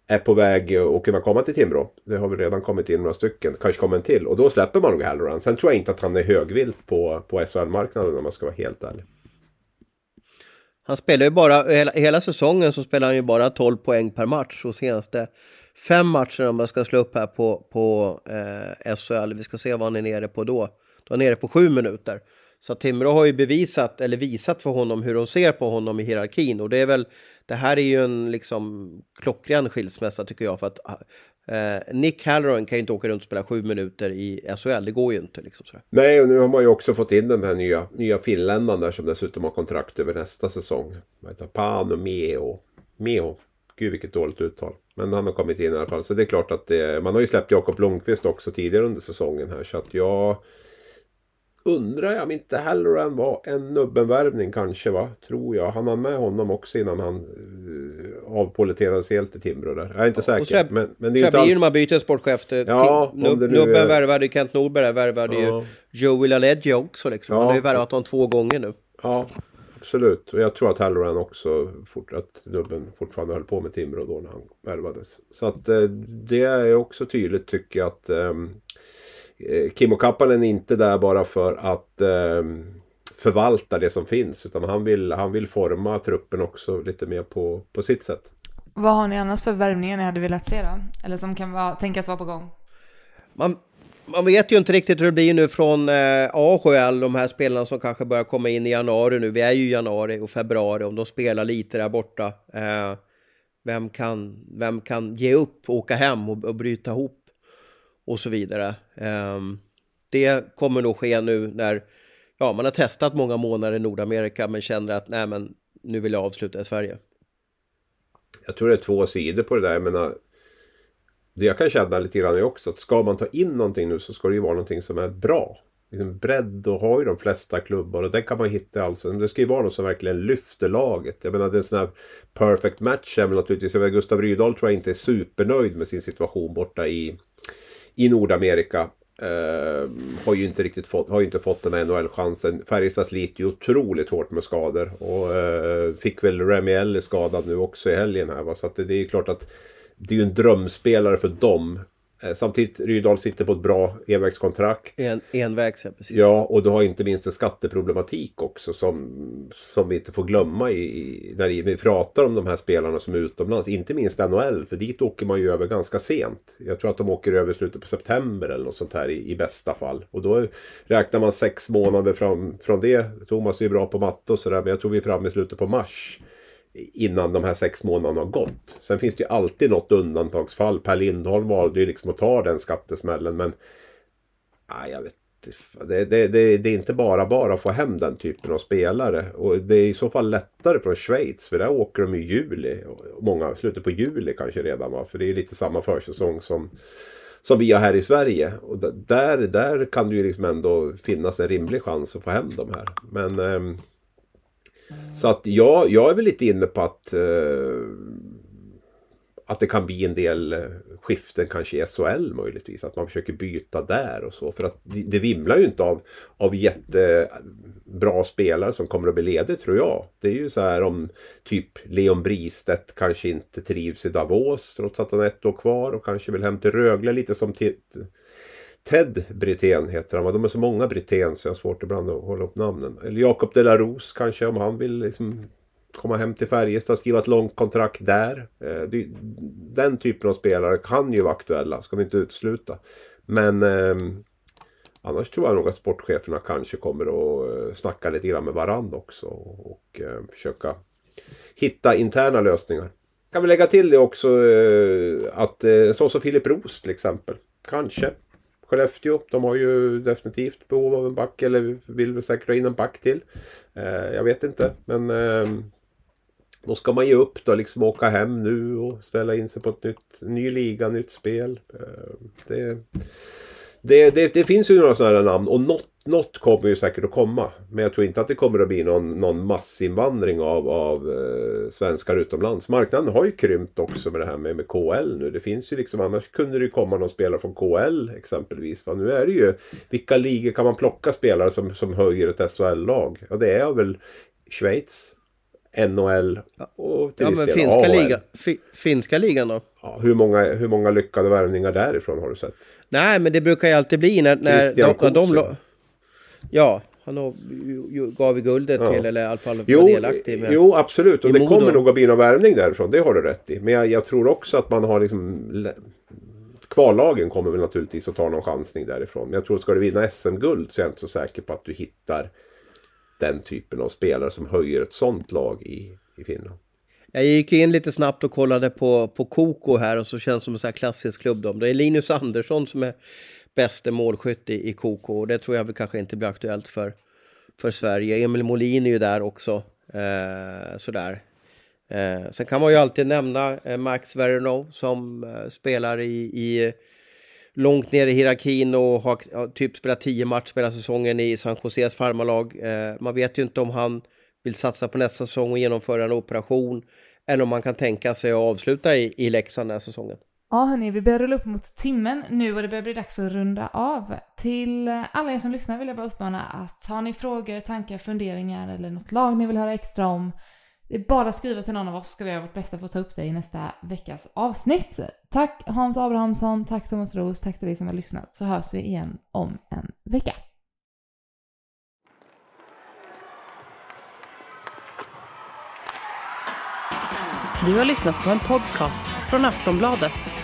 är på väg att kunna komma till Timrå. Det har väl redan kommit in några stycken. Kanske kommer en till. Och då släpper man nog Halloran. Sen tror jag inte att han är högvilt på, på SHL-marknaden om man ska vara helt ärlig. Han spelar ju bara, hela, hela säsongen så spelar han ju bara 12 poäng per match och senaste fem matcherna om man ska slå upp här på, på eh, SHL, vi ska se vad han är nere på då. Då är han nere på sju minuter. Så Timrå har ju bevisat, eller visat för honom hur de ser på honom i hierarkin och det är väl, det här är ju en liksom klockren skilsmässa tycker jag för att eh, Nick Halloran kan ju inte åka runt och spela sju minuter i SHL, det går ju inte liksom sådär. Nej, och nu har man ju också fått in den här nya, nya finländaren där som dessutom har kontrakt över nästa säsong. Vad heter? Pano Meo. Meo. Gud vilket dåligt uttal. Men han har kommit in i alla fall. Så det är klart att det, man har ju släppt Jakob Blomqvist också tidigare under säsongen här. Så att jag undrar jag om inte Halloran var en nubbenvärvning kanske va? Tror jag. Han har med honom också innan han uh, avpoliterades helt i Timrå där. Jag är inte säker. är- men, men det är ju inte alls... när man byter sportchef. till- Ja, till- Nub- nu Nubben är- värvade ju Kent Norberg, värvade Ja. ju Joey LaLeggia också liksom. Han Ja. har ju värvat honom två gånger nu. Ja, absolut. Och jag tror att Halloran också, fort, att nubben fortfarande höll på med Timrå då när han värvades. Så att eh, det är också tydligt tycker jag att eh, Kimmo Kappanen är inte där bara för att ehm, förvalta det som finns. Utan han vill, han vill forma truppen också lite mer på, på sitt sätt. Vad har ni annars för värvningar ni hade velat se då? Eller som kan vara, tänkas vara på gång? Man, man vet ju inte riktigt hur det blir nu från eh, AHL, de här spelarna som kanske börjar komma in i januari nu. Vi är ju i januari och februari, om de spelar lite där borta. Eh, vem, kan, vem kan ge upp, åka hem och, och bryta ihop och så vidare. Eh, det kommer nog ske nu när ja, man har testat många månader i Nordamerika men känner att nej men nu vill jag avsluta i Sverige. Jag tror det är två sidor på det där. Jag menar, äh, det jag kan känna lite grann är också att ska man ta in någonting nu så ska det ju vara någonting som är bra. Liksom bredd och har ju de flesta klubbar och det kan man hitta alltså. Men det ska ju vara något som verkligen lyfter laget. Jag menar det är en sån här perfect match är väl naturligtvis. Jag Gustav Rydahl tror jag inte är supernöjd med sin situation borta i, i Nordamerika. Eh, har ju inte riktigt fått, har ju inte fått den här NHL-chansen. Färjestad sliter ju otroligt hårt med skador. Och eh, fick väl Remy Ellis skadad nu också i helgen här. Va? Så att det, det är ju klart att det är ju en drömspelare för dem. Eh, Samtidigt Rydal sitter på ett bra envägskontrakt. En, envägs, ja, precis. Ja, och du har inte minst en skatteproblematik också som, som vi inte får glömma i, i, när vi pratar om de här spelarna som är utomlands. Inte minst NHL, för dit åker man ju över ganska sent. Jag tror att de åker över slutet på september eller något sånt här i, i bästa fall. Och då räknar man sex månader fram, från det. Thomas är ju bra på matte och sådär, men jag tror vi är framme i slutet på mars innan de här sex månaderna har gått. Sen finns det ju alltid något undantagsfall. Per Lindholm valde ju liksom att ta den skattesmällen men... Nej, jag vet det, det, det, det är inte bara bara att få hem den typen av spelare. Och det är i så fall lättare från Schweiz för där åker de i juli. Många slutet på juli kanske redan va. För det är lite samma försäsong som, som vi har här i Sverige. Och där, där kan det ju liksom ändå finnas en rimlig chans att få hem de här. Men... Eh, så att jag, jag är väl lite inne på att eh, att det kan bli en del skiften kanske i SHL möjligtvis. Att man försöker byta där och så. För att det, det vimlar ju inte av, av jättebra spelare som kommer att bli ledig tror jag. Det är ju så här om typ Leon Bristedt kanske inte trivs i Davos trots att han har ett år kvar och kanske vill hem till Rögle lite som till Ted Brithén heter han. De är så många Brithén så jag har svårt ibland att hålla upp namnen. Eller Jakob de la Rose kanske om han vill liksom komma hem till Färjestad, skriva ett långt kontrakt där. Eh, den typen av spelare kan ju vara aktuella, ska vi inte utesluta. Men eh, annars tror jag nog att sportcheferna kanske kommer att eh, snacka lite grann med varandra också och eh, försöka hitta interna lösningar. Kan vi lägga till det också eh, att eh, så som Filip Roos till exempel. Kanske Skellefteå. De har ju definitivt behov av en back eller vill säkert ha in en back till. Eh, jag vet inte men eh, då ska man ge upp då liksom åka hem nu och ställa in sig på ett nytt, ny liga, nytt spel. Eh, det, det, det, det, finns ju några sådana namn och något, något kommer ju säkert att komma. Men jag tror inte att det kommer att bli någon, någon massinvandring av, av eh, svenskar utomlands. Marknaden har ju krympt också med det här med, med KL nu. Det finns ju liksom, annars kunde det ju komma någon spelare från KL exempelvis. Va? Nu är det ju, vilka ligor kan man plocka spelare som, som höjer ett SHL-lag? Ja det är väl Schweiz, NHL och till ja, viss men del finska, AHL. liga, fi, finska ligan då? Ja, hur, många, hur många lyckade värvningar därifrån har du sett? Nej, men det brukar ju alltid bli när... när Christian de, Ja, han gav vi guldet Ja. till, eller i alla fall var Jo, delaktig. Med. jo, absolut. Och det kommer nog att bli någon värvning därifrån. Det har du rätt i. Men jag, jag tror också att man har liksom... Kvallagen kommer väl naturligtvis att ta någon chansning därifrån. Men jag tror att ska du vinna SM-guld så är jag inte så säker på att du hittar den typen av spelare som höjer ett sånt lag i, i Finland. Jag gick in lite snabbt och kollade på, på Koko här och så känns det som en sån här klassisk klubb. då. Det är Linus Andersson som är bäste målskytt i, i Koko och det tror jag väl kanske inte blir aktuellt för, för Sverige. Emil Molin är ju där också. Eh, sådär. Eh, sen kan man ju alltid nämna eh, Max Verno som eh, spelar i, i långt ner i hierarkin och har, ja, typ spelat 10 matcher hela säsongen i San Joses farmarlag. Eh, man vet ju inte om han vill satsa på nästa säsong och genomföra en operation eller om man kan tänka sig att avsluta i, i Leksand den här säsongen. Ja hörni, vi börjar rulla upp mot timmen nu och det börjar bli dags att runda av. Till alla er som lyssnar vill jag bara uppmana att har ni frågor, tankar, funderingar eller något lag ni vill höra extra om det är bara att skriva till någon av oss ska vi göra vårt bästa för att ta upp det i nästa veckas avsnitt. Tack Hans Abrahamsson, tack Thomas Roos, tack till dig som har lyssnat så hörs vi igen om en vecka. Du har lyssnat på en podcast från Aftonbladet.